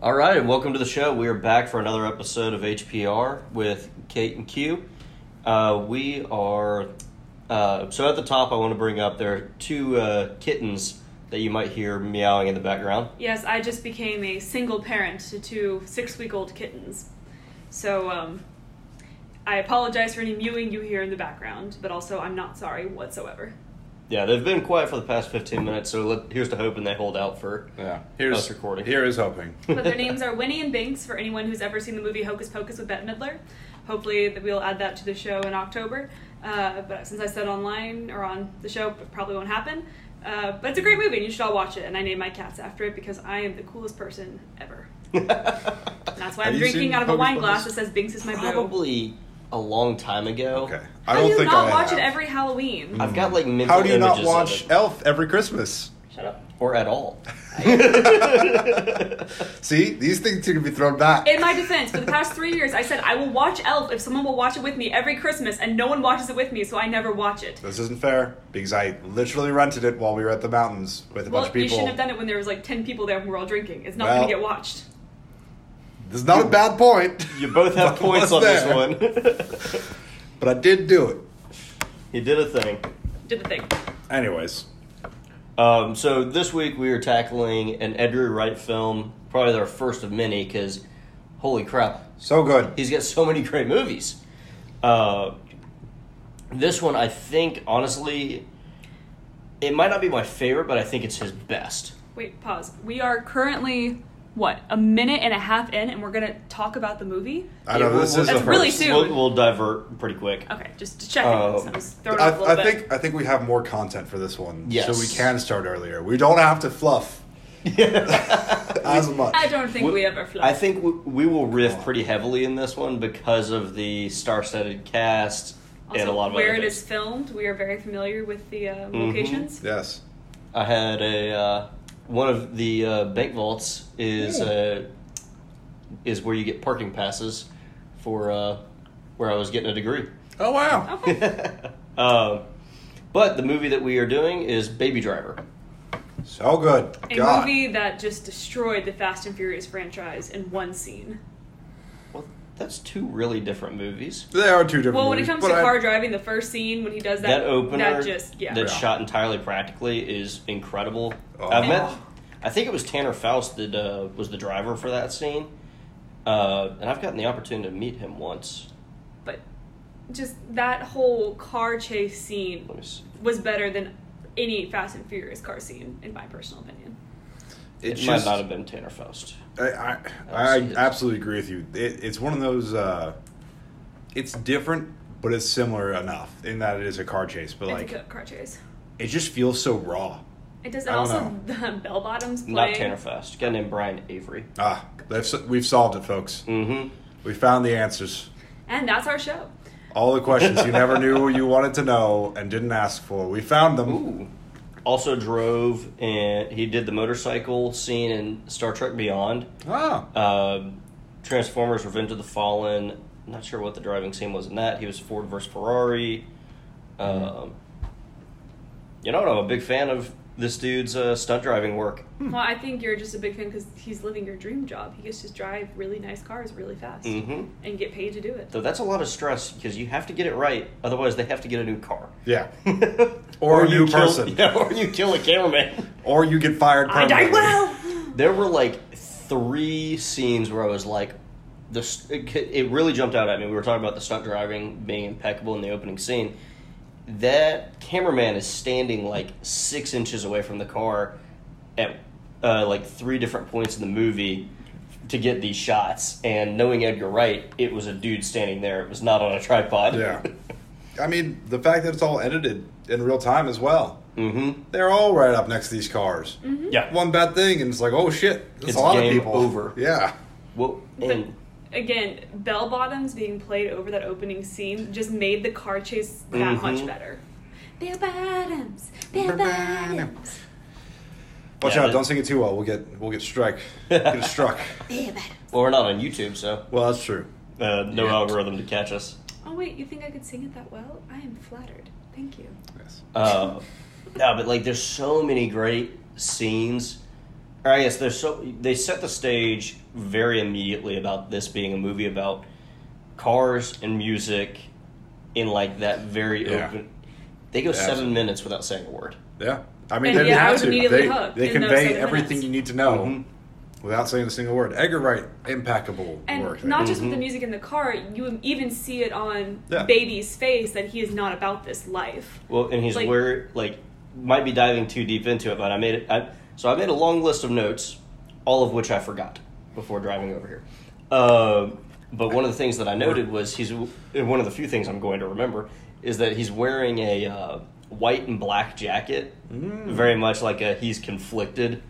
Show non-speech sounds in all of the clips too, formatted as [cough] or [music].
All right, and welcome to the show. We are back for another episode of HPR with Kate and Q. Uh, we are uh, so at the top. I want to bring up there are two uh, kittens that you might hear meowing in the background. Yes, I just became a single parent to two six week old kittens. So, um, I apologize for any mewing you hear in the background, but also I'm not sorry whatsoever. Yeah, they've been quiet for the past fifteen minutes. So let, here's to hoping they hold out for. Yeah. Here's Us recording. Here is hoping. But their [laughs] names are Winnie and Binks for anyone who's ever seen the movie Hocus Pocus with Bette Midler. Hopefully, that we'll add that to the show in October. Uh, but since I said online or on the show, it probably won't happen. Uh, but it's a great movie, and you should all watch it. And I named my cats after it because I am the coolest person ever. [laughs] That's why Have I'm drinking out of a wine Pocus? glass that says Binks is my boo. Probably a long time ago. Okay. How I don't do you think not I watch have. it every Halloween? I've got like mental How do you not images of watch it. Elf every Christmas? Shut up. or at all? [laughs] See, these things need to be thrown back. In my defense, for the past three years, I said I will watch Elf if someone will watch it with me every Christmas, and no one watches it with me, so I never watch it. This isn't fair because I literally rented it while we were at the mountains with a Well, bunch of people. you shouldn't have done it when there was like ten people there and we were all drinking. It's not Well- going to get watched. This is not a bad point, You both have [laughs] But points on what's this one. [laughs] but I did do it. he did a thing. Did the thing. Anyways, Um, so this week we are tackling an Edgar Wright film, probably their first of many, because holy crap, so good. he's got so many great movies. Uh, this one, I think, honestly, it might not be my favorite, but I think it's his best. Wait, pause. We are currently what a minute and a half in, and we're going to talk about the movie. I know Yeah, this we'll- is That's the really first. soon. We'll, we'll divert pretty quick. Okay, just to check it. Um, So I was throwing off a I, little I bit. think I think we have more content for this one, Yes. so we can start earlier. We don't have to fluff [laughs] as much. I don't think we, ever fluff. I think we, we will riff pretty heavily in this one because of the star-studded cast also, and a lot of where other it things. is filmed, we are very familiar with the uh, Mm-hmm. locations. Yes. I had a uh, one of the uh, bank vaults is uh, is where you get parking passes for uh, where I was getting a degree. Oh wow. [laughs] Okay. [laughs] um, but the movie that we are doing is Baby Driver. So good. A God. movie that just destroyed the Fast and Furious franchise in one scene. Well, that's two really different movies. They are two different. Well, when it comes to I- car driving, the first scene when he does that, That, opener that just yeah. that's Yeah. shot entirely practically is incredible. Oh. I've met, I think it was Tanner Faust that uh, was the driver for that scene, uh, and I've gotten the opportunity to meet him once. but just that whole car chase scene Let me see. was better than any Fast and Furious car scene, in my personal opinion. It It's might not have been Tanner Faust. I, I, I'll I see it. absolutely agree with you. It, it's one of those. Uh, it's different, but it's similar enough in that it is a car chase. But it's like, a car chase. it just feels so raw. It does. I And don't also, the bell bottoms Not playing. Tanner Faust. A guy named Brian Avery. Ah, they've, we've solved it, folks. Mm-hmm. We found the answers. And that's our show. All the questions you never [laughs] knew you wanted to know and didn't ask for. We found them. Ooh. Also drove and he did the motorcycle scene in Star Trek Beyond. Ah, Um, Transformers: Revenge of the Fallen. Not sure what the driving scene was in that. He was Ford versus Ferrari. Um, you know, I'm a big fan of this dude's uh, stunt driving work. Well, I think you're just a big fan because he's living your dream job. He gets to drive really nice cars really fast Mm-hmm. and get paid to do it. So that's a lot of stress because you have to get it right. Otherwise, they have to get a new car. yeah. [laughs] Or a you new kill- person. [laughs] Yeah, or you kill a cameraman. Or you get fired. I died permanently. well. There were like three scenes where I was like, this it, it really jumped out at me. We were talking about the stunt driving being impeccable in the opening scene. That cameraman is standing like six inches away from the car at uh, like three different points in the movie to get these shots. And knowing Edgar Wright, it was a dude standing there. It was not on a tripod. Yeah. [laughs] I mean, the fact that it's all edited in real time as well. mm-hmm. They're all right up next to these cars. Yeah. One bad thing, and it's like, oh shit, that's It's a lot game of people. over. Yeah. Well, But and again, bell bottoms being played over that opening scene just made the car chase that Mhm. much better. Bell bottoms, bell bottoms. Watch Yeah, out! Don't sing it too well. We'll get we'll get strike. [laughs] get struck. Bell bottoms. well, we're not on YouTube, so Well, that's true. uh, no Yeah. algorithm to catch us. Oh wait, you think I could sing it that well? I am flattered. Thank you. Yes. Uh, [laughs] no, but like, there's so many great scenes. Or I guess there's so they set the stage very immediately about this being a movie about cars and music in like that very Yeah. open. They go seven Absolutely. minutes without saying a word. Yeah, I mean And they didn't yeah, I have was to. immediately They, they convey everything minutes. you need to know Mhm. without saying a single word. Edgar Wright, impeccable And work. there. not just with the Mhm. music in the car, you even see it on Yeah. Baby's face that he is not about this life. Well, and he's Like- where like might be diving too deep into it, but I made it. I, so I made a long list of notes, all of which I forgot before driving over here. Uh, but one of the things that I noted was he's one of the few things I'm going to remember is that he's wearing a uh, white and black jacket, Mm. very much like a he's conflicted.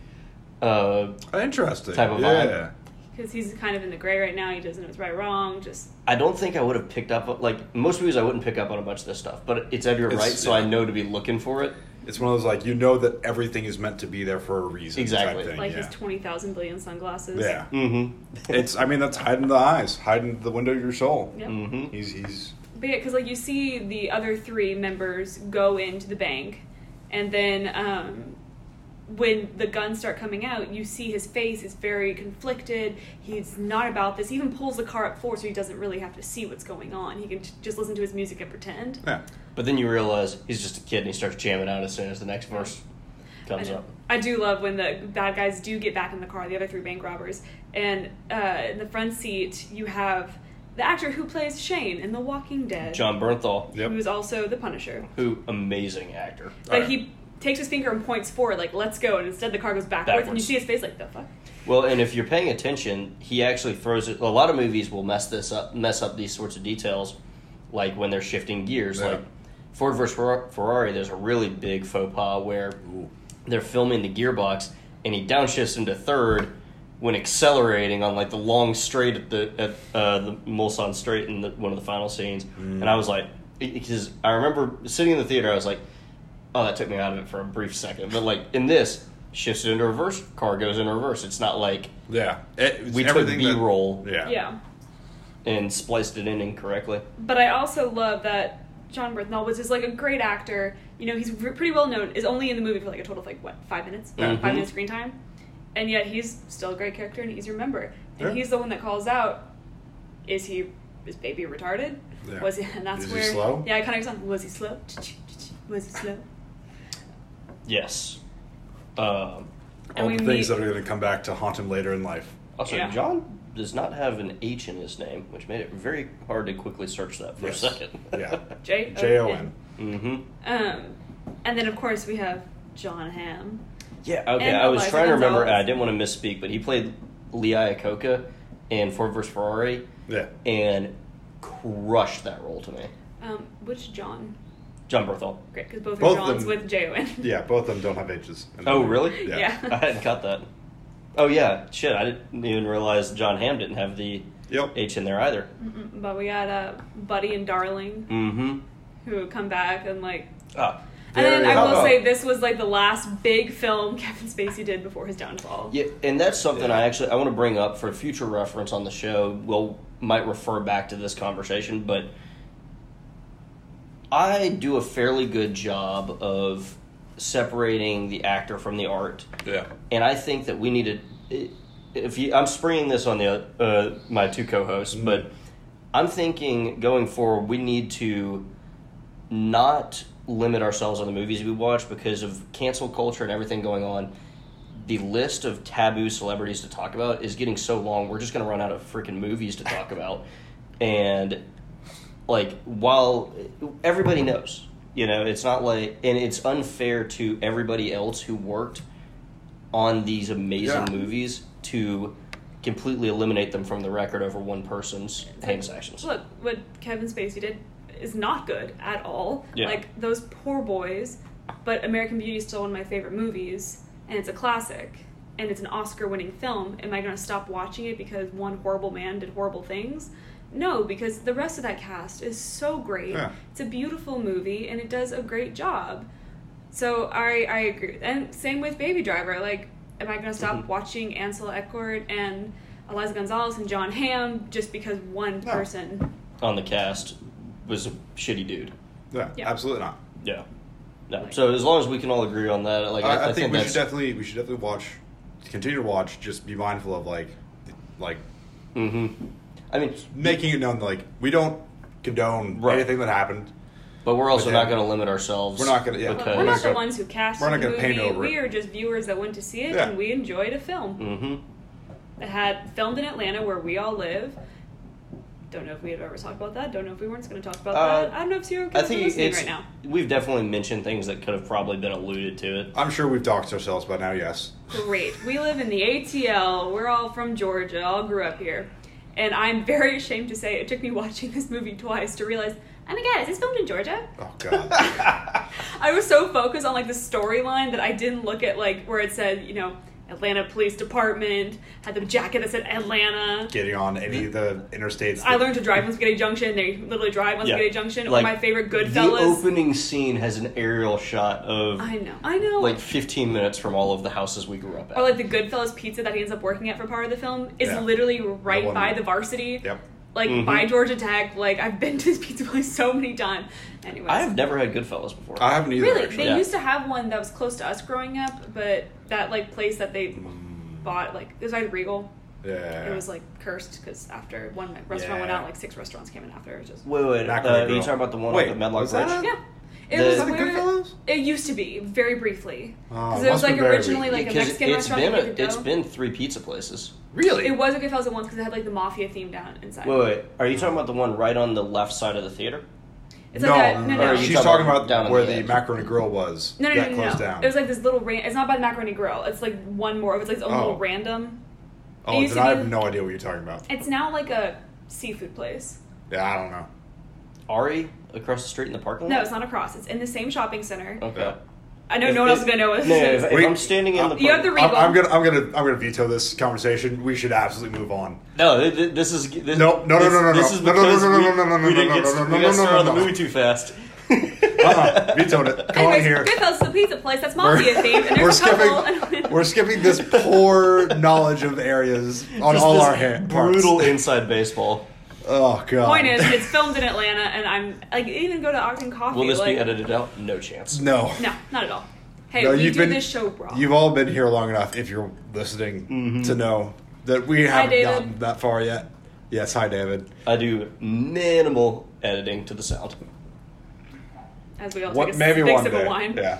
Uh, Interesting type of yeah. vibe. Because he's kind of in the gray right now. He doesn't know what's right or wrong. Just I don't think I would have picked up like most movies. I wouldn't pick up on a bunch of this stuff, but it's Edgar It's- Wright, so yeah. I know to be looking for it. It's one of those like you know that everything is meant to be there for a reason. Exactly. type thing, like yeah. his 20,000 billion sunglasses. Yeah, Mm-hmm. it's. I mean, that's hiding the eyes, hiding the window of your soul. Yep. Mm-hmm. He's he's But yeah, because like you see the other three members go into the bank, and then um, when the guns start coming out, you see his face is very conflicted. He's not about this. He even pulls the car up forward so he doesn't really have to see what's going on. He can t- just listen to his music and pretend. yeah. But then you realize he's just a kid and he starts jamming out as soon as the next verse comes do- up. I do love when the bad guys do get back in the car, the other three bank robbers, and uh, in the front seat you have the actor who plays Shane in The Walking Dead, Jon Bernthal, Yep. who is also the Punisher. who amazing actor. Like Right. he takes his finger and points forward, like "Let's go," and instead the car goes backwards, and you see his face, like the fuck. Well, and if you're paying attention, he actually throws it. A lot of movies will mess this up, mess up these sorts of details, like when they're shifting gears. Yeah. Like Ford versus Ferrari, there's a really big faux pas where Ooh. they're filming the gearbox and he downshifts into third when accelerating on like the long straight at the at uh, the Mulsanne straight in the, one of the final scenes, Mm. and I was like, because I remember sitting in the theater, I was like, oh, that took me out of it for a brief second, but like in this. Shifts it into reverse. Car goes in reverse. It's not like Yeah, It- we took everything B that- roll Yeah, Yeah, and spliced it in incorrectly. but I also love that Jon Bernthal was just like a great actor. You know, he's pretty well known. Is only in the movie for like a total of like what five minutes, Mhm. five minutes screen time, and yet he's still a great character and he's to remember. And Yeah. he's the one that calls out, "Is he is baby retarded? Yeah. Was he?" And [laughs] that's Is he where slow? yeah, I kind of was he slow? Was he slow? Yes. Um, And all the things meet- that are going to come back to haunt him later in life. also, Yeah. John does not have an H in his name, which made it very hard to quickly search that for Yes. a second. Yeah. [laughs] J J O N. mm-hmm. Um, and then of course we have Jon Hamm. Yeah. Okay. I was Eliza trying to remember. Gonzalez. I didn't want to misspeak, but he played Lee Iacocca in Ford vs Ferrari Yeah. and crushed that role to me. Um, which John? Jon Bernthal. Great, because both, Both are Johns them- with J O N. [laughs] Yeah, both of them don't have H's. in [laughs] Oh, them. really? Yeah. Yeah. [laughs] I hadn't caught that. Oh yeah, shit! I didn't even realize Jon Hamm didn't have the Yep. H in there either. Mm-mm, but we got uh, Buddy and Darling Mm-hmm. who come back and like. Ah, And then I will hot. say this was like the last big film Kevin Spacey did before his downfall. Yeah, and that's something Yeah. I actually I want to bring up for future reference on the show. We'll might refer back to this conversation, but I do a fairly good job of separating the actor from the art, Yeah. and I think that we need to. If you, I'm springing this on the uh, my two co-hosts, Mhm. but I'm thinking going forward we need to not limit ourselves on the movies we watch because of cancel culture and everything going on. The list of taboo celebrities to talk about is getting so long. We're just going to run out of freaking movies to talk about. And like while everybody knows, you know, it's not like and it's unfair to everybody else who worked on these amazing Yeah. movies to completely eliminate them from the record over one person's hands actions. Look, what Kevin Spacey did is not good at all. Yeah. Like those poor boys, but American Beauty is still one of my favorite movies, and it's a classic, and it's an Oscar-winning film. Am I going to stop watching it because one horrible man did horrible things? No, because the rest of that cast is so great. Yeah. It's a beautiful movie, and it does a great job. So I I agree, and same with Baby Driver. Like, am I going to stop Mhm. watching Ansel Elgort and Eliza Gonzalez and Jon Hamm just because one No. person? On the cast was a shitty dude. Yeah. Yeah. Absolutely not. Yeah. No. So as long as we can all agree on that, like I, I, I, think, we that's should definitely we should definitely watch continue to watch. Just be mindful of like, like hmm I mean, making it known that, like we don't condone Right. anything that happened. but we're also But not going to limit ourselves. We're not gonna- yeah. Look, because we're not the gonna- ones who cast we're not the gonna paint movie. over it. We are just viewers that went to see it, Yeah. and we enjoyed a film. hmm It had filmed in Atlanta, where we all live. Don't know if we had ever talked about that. Don't know if we weren't going to talk about Uh, that. I don't know if you're okay I with think listening it's right now. we've definitely mentioned things that could have probably been alluded to it. I'm sure we've talked to ourselves by now. Yes. Great. We live in the ATL. We're all from Georgia. All grew up here. And I'm very ashamed to say it took me watching this movie twice to realize, oh my god, is this filmed in Georgia? Oh God. [laughs] I was so focused on like the storyline that I didn't look at like where it said, you know, Atlanta Police Department, had the jacket that said Atlanta. Getting on any of the interstates. I learned to drive on Spaghetti Junction. They literally drive on Yeah. Spaghetti Junction. Like, or my favorite Goodfellas. The Goodfellas. opening scene has an aerial shot of I know. I know. like 15 minutes from all of the houses we grew up at. or like the Goodfellas pizza that he ends up working at for part of the film is Yeah. literally right one- by the varsity. Yep. Like Mhm. by Georgia Tech. Like I've been [laughs] to this pizza place so many times. Anyways. I have never had Goodfellas before. I haven't either. Really, Actually. they Yeah. used to have one that was close to us growing up, but that like place that they bought, like it was like Regal. Yeah. It was like cursed because after one restaurant went out, like six restaurants came in after. It was just wait, wait, Macaroni uh, are you Grill. talking about the one Wait, up at Medlock was that Bridge? it? yeah. It The- was Is that the where- Goodfellas? It used to be very briefly Oh, because it was must be like very originally like a Because Mexican it's restaurant. been that a, you could it's go. been three pizza places. Really? It was a Goodfellas at once because it had like the mafia theme down inside. Wait, wait, are you talking about the one right on the left side of the theater? It's no, like a, no, no, no. she's talking talking about about down where the the macaroni grill was. No, no, that no, no, no. down. It was like this little. Ran- it's not by the macaroni grill. It's like one more. It was like its own Oh. little random. oh, used then I have no idea what you're talking about. It's now like a seafood place. Yeah, I don't know. Ari across the street in the parking lot? No, it's not across. It's in the same shopping center. Okay. I know If- no one else if- is gonna know what No, this if, is. if Wait, I'm standing in the you have the I'm, I'm gonna, I'm gonna, I'm gonna veto this conversation. We should absolutely move on. No, th- th- this is this, No, no, no, this, no, no, This no. is No, no, no, because no, we, no, no, no, no, we didn't no, get no, no, we no, got no, started no, on the no. movie too fast. Uh-uh, [laughs] vetoed it. Come on Anyways, here. Goodfellas is a pizza place that's mafia themed, and We're there's a couple. skipping. [laughs] We're skipping this poor knowledge of areas on Just all this our hand parts. brutal inside baseball. Oh god. Point is, it's filmed in Atlanta, and I'm like even go to Octane Coffee. Will this like, be edited out? No chance. No. No, not at all. Hey, No, we you've do been- this show raw. You've all been here long enough, if you're listening, Mm-hmm. to know that we haven't David. gotten that far yet. Yes, hi David. I do minimal editing to the sound. As we all What take a maybe big one sip day. of wine. Yeah.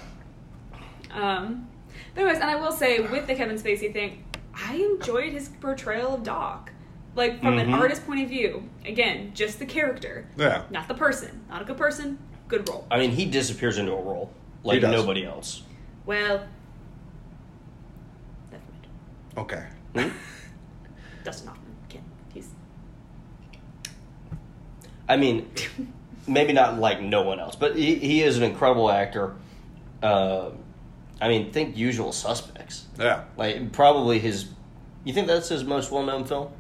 Um, but anyways, and I will say with the Kevin Spacey thing, I enjoyed his portrayal of Doc. Like from an Mhm. artist point of view, again, just the character, Yeah. not the person. Not a good person, good role. I mean, he disappears into a role like nobody else. Well, never. Okay. Hmm? [laughs] Dustin Hoffman, Ken, he's I mean, maybe not like no one else, but he, he is an incredible actor. Uh, I mean, think Usual Suspects. Yeah. Like probably his. You think that's his most well-known film?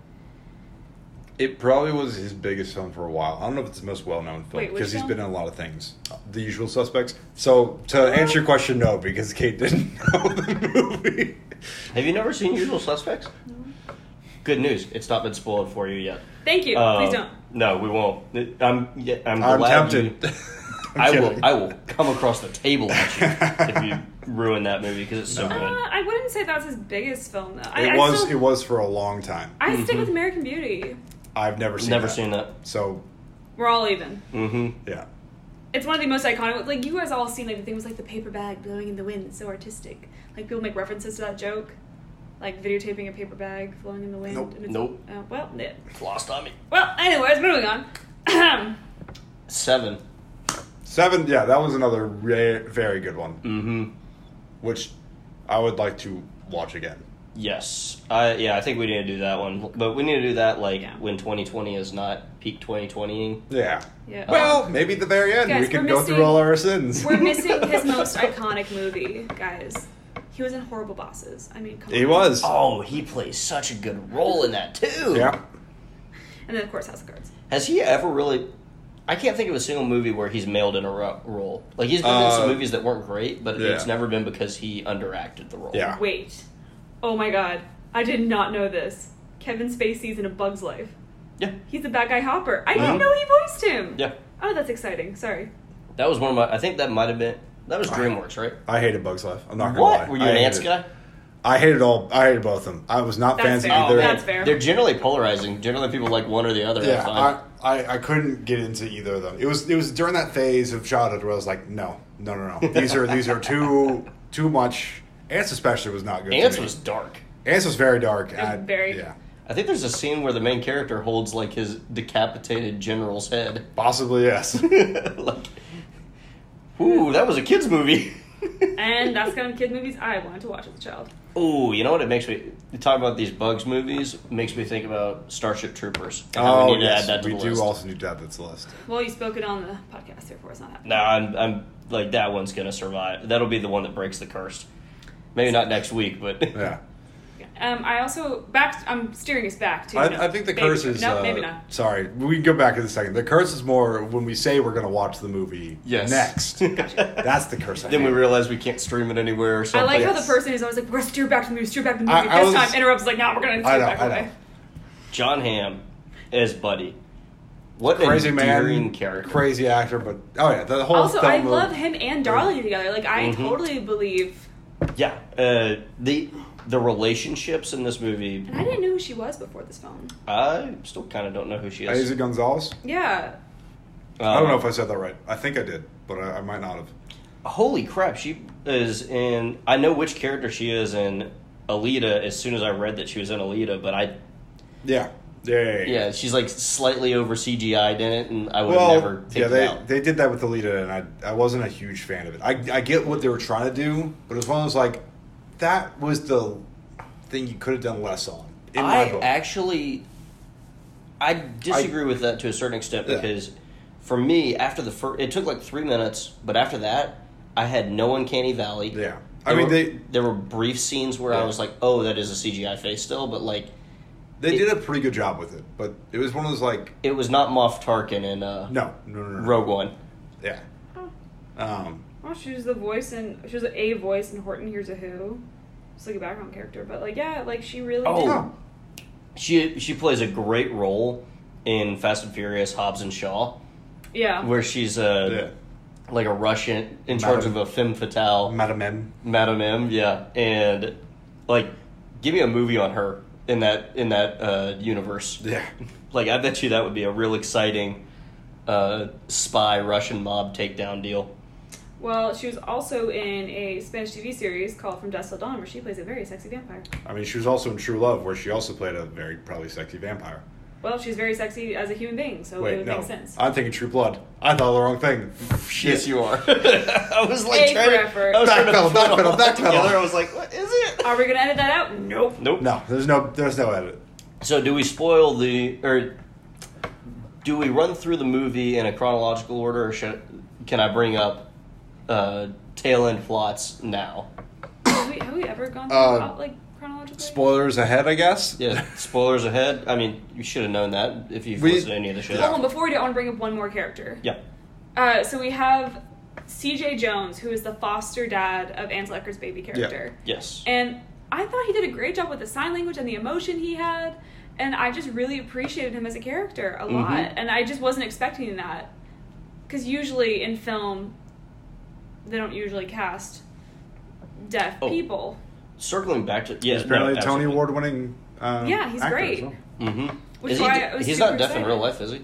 It probably was his biggest film for a while. I don't know if it's the most well known film Wait, which because he's film? been in a lot of things. The usual suspects. So to answer your question, no, because Kate didn't [laughs] know the movie. Have you never seen Usual Suspects? Good news. It's not been spoiled for you yet. Thank you. Uh, Please don't. No, we won't. I'm. Yeah, I'm, I'm glad you- tempted. [laughs] I'm I will. kidding. I will come across the table at you if you [laughs] ruin that movie because it's so Uh, good. I wouldn't say that's his biggest film though. I, It I was. still- It was for a long time. I stick Mhm. with American Beauty. I've never seen. Never that. seen that. So We're all even. Mm-hmm. yeah. It's one of the most iconic. Like you guys all seen like the things like the paper bag blowing in the wind. It's so artistic. Like people make references to that joke, like videotaping a paper bag flowing in the wind. Nope. And it's, Nope. Uh, well, yeah. It's lost on me. Well, anyways, moving on. [clears throat] Seven. Seven. Yeah, that was another re- very good one, Mm-hmm. which I would like to watch again. Yes. I yeah. I think we need to do that one, but we need to do that like Yeah. when 2020 is not peak 2020ing. Yeah. yeah. Well, maybe at the very end Guys, we can go missing- through all our sins. we're missing [laughs] his most iconic movie, guys. He was in Horrible Bosses. I mean, come He on. was. Oh, he plays such a good role in that too. Yeah. And then of course House of Cards. Has he ever really? I can't think of a single movie where he's mailed in a ro- role. Like he's been in Uh, some movies that weren't great, but yeah. it's never been because he underacted the role. Yeah. Wait. Oh my god. I did not know this. Kevin Spacey's in A Bug's Life. Yeah. He's the bad guy Hopper. I Mhm. didn't know he voiced him. Yeah. Oh, that's exciting. Sorry. That was one of my. I think that might have been. That was DreamWorks, right? I hated Bugs Life. I'm not gonna What? lie. Were you I an hated ants it. guy? I hated all. I hated both of them. I was not That's fans of fair. either. That's fair. They're generally polarizing. Generally, people like one or the other. Yeah, That's fine. I, I, I couldn't get into either of them. It was it was during that phase of childhood where I was like, no, no, no, no. These are these are too too much. Ants especially was not good. to Ants me. was dark. Ants was very dark. was I- very- yeah, I think there's a scene where the main character holds like his decapitated general's head. possibly yes. [laughs] like, ooh, that was a kids movie. [laughs] And that's kind of kid movies I wanted to watch as a child. Ooh, you know what? It makes me talk about these bugs movies. Makes me think about Starship Troopers. and oh we need yes, to add that to we the do list. also need to add that to the list. Well, you spoke it on the podcast, therefore it's not happening. No, I'm, I'm like that one's gonna survive. That'll be the one that breaks the curse. Maybe not next week, but [laughs] Yeah, Um, I also back. I'm steering us back to. I, no, I think the maybe- curse is. no, uh, maybe not. Sorry, we can go back in a second. The curse is more when we say we're going to watch the movie. Yes. Next, [laughs] Gotcha. that's the curse. I then we realize we can't stream it anywhere or I something. like how the person is always like, "We're gonna steer back to the movie, steer back to the movie." I this was- time interrupts like, "No, we're gonna I steer know, back I away." know. Jon Hamm as Buddy. What Crazy an man, endearing character. crazy actor, but oh yeah, the whole. Also, I of- love him and Darling together. Like, I Mhm. totally believe. Yeah, uh, the the relationships in this movie. And I didn't know who she was before this film. I still kind of don't know who she is. Eiza Gonzalez. Yeah, I don't know Um, if I said that right. I think I did, but I, I might not have. Holy crap, she is in. I know which character she is in Alita as soon as I read that she was in Alita, but I. Yeah. Yeah. Yeah. Yeah, she's like slightly over CGI'd in it, and I would Well, have never picked yeah, it they, out. they did that with Alita, and I I wasn't a huge fan of it. I I get what they were trying to do, but it was one of those like that was the thing you could have done less on. In my I book. actually, I disagree with that to a certain extent Yeah. because for me, after the first, it took like three minutes, but after that, I had no uncanny valley. yeah, I There mean were, they there were brief scenes where I was like, "Oh, that is a CGI face still," but like they it- did a pretty good job with it, but it was one of those like it was not Moff Tarkin in uh, no no no no, no. Rogue One. yeah. Um, well, she was the voice and she was a voice in Horton Hears a Who. Just like a background character, but like, yeah, like she really. Oh. She she plays a great role in Fast and Furious Hobbs and Shaw, yeah. where she's uh, yeah, like a Russian in charge of a femme fatale. Madam M. Madam M, yeah, and like, give me a movie on her in that in that uh, universe. Yeah, [laughs] Like, I bet you that would be a real exciting uh, spy Russian mob takedown deal. Well, she was also in a Spanish TV series called From Dusk Till Dawn, where she plays a very sexy vampire. I mean she was also in True Love, where she also played a very probably sexy vampire. Well, she's very sexy as a human being, so it Wait, would no, make sense. I'm thinking True Blood. I thought the wrong thing. Yes, you are. [laughs] I was like A trying for to, effort. I was trying to Backpedal, put backpedal, that backpedal. together. I was like, what is it? Are we gonna edit that out? Nope. Nope. No, there's no there's no edit. So, do we spoil the or do we run through the movie in a chronological order, or should can I bring up uh, tail end plots now? Have we, have we ever gone through Uh, out, like chronologically? Spoilers ahead, I guess. Yeah, spoilers ahead. I mean, you should have known that if you've We- listened to any of the shows. Hold on, before we do, I want to bring up one more character. Yeah. Uh, so we have C.J. Jones, who is the foster dad of Ansel Elgort's baby character, Yes. and I thought he did a great job with the sign language and the emotion he had, and I just really appreciated him as a character a lot, Mhm. and I just wasn't expecting that, because usually in film, they don't usually cast deaf Oh. people. Circling back to yeah, He's apparently no, a Tony Award winning. Uh, Yeah, he's actor great. well. Mm-hmm. Which Is is he, was he's not deaf in real life, is he?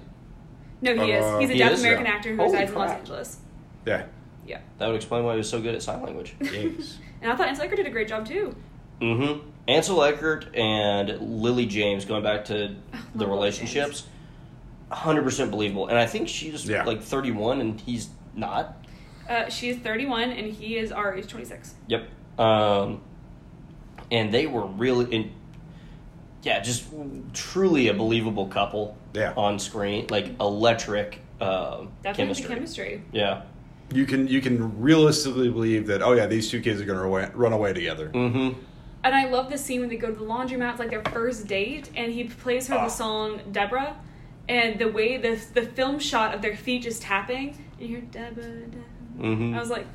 No, he Uh, is. He's a He deaf is? American Yeah. actor who Holy resides in Los. Angeles. Yeah. Yeah, That would explain why he was so good at sign language. [laughs] And I thought Ansel Elgort did a great job too. mm-hmm. Ansel Eckert and Lily James, going back to the Love Lily relationships, hundred percent believable. And I think she's Yeah. like thirty-one, and he's not. Uh, she is 31 and he is our age 26. Yep. Um, and they were really, in, yeah, just truly a believable couple. Yeah. On screen, like electric uh, Definitely chemistry. chemistry. Yeah. You can you can realistically believe that. Oh yeah, these two kids are going to run away, run away together. Mm-hmm. And I love the scene when they go to the laundromat. It's like their first date, and he plays her Ah. the song Deborah, and the way the the film shot of their feet just tapping, and you hear Deborah. Deborah. Mm-hmm. I was like,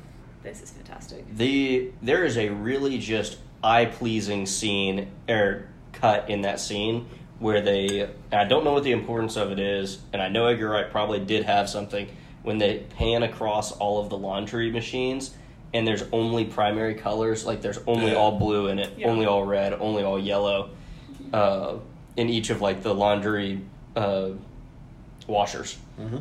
this is fantastic. The there is a really just eye pleasing scene or cut in that scene where they I don't know what the importance of it is, and I know Edgar Wright probably did have something when they pan across all of the laundry machines and there's only primary colors, like there's only Yeah. all blue in it, Yeah. only all red, only all yellow, uh, in each of like the laundry uh, washers. Mm-hmm.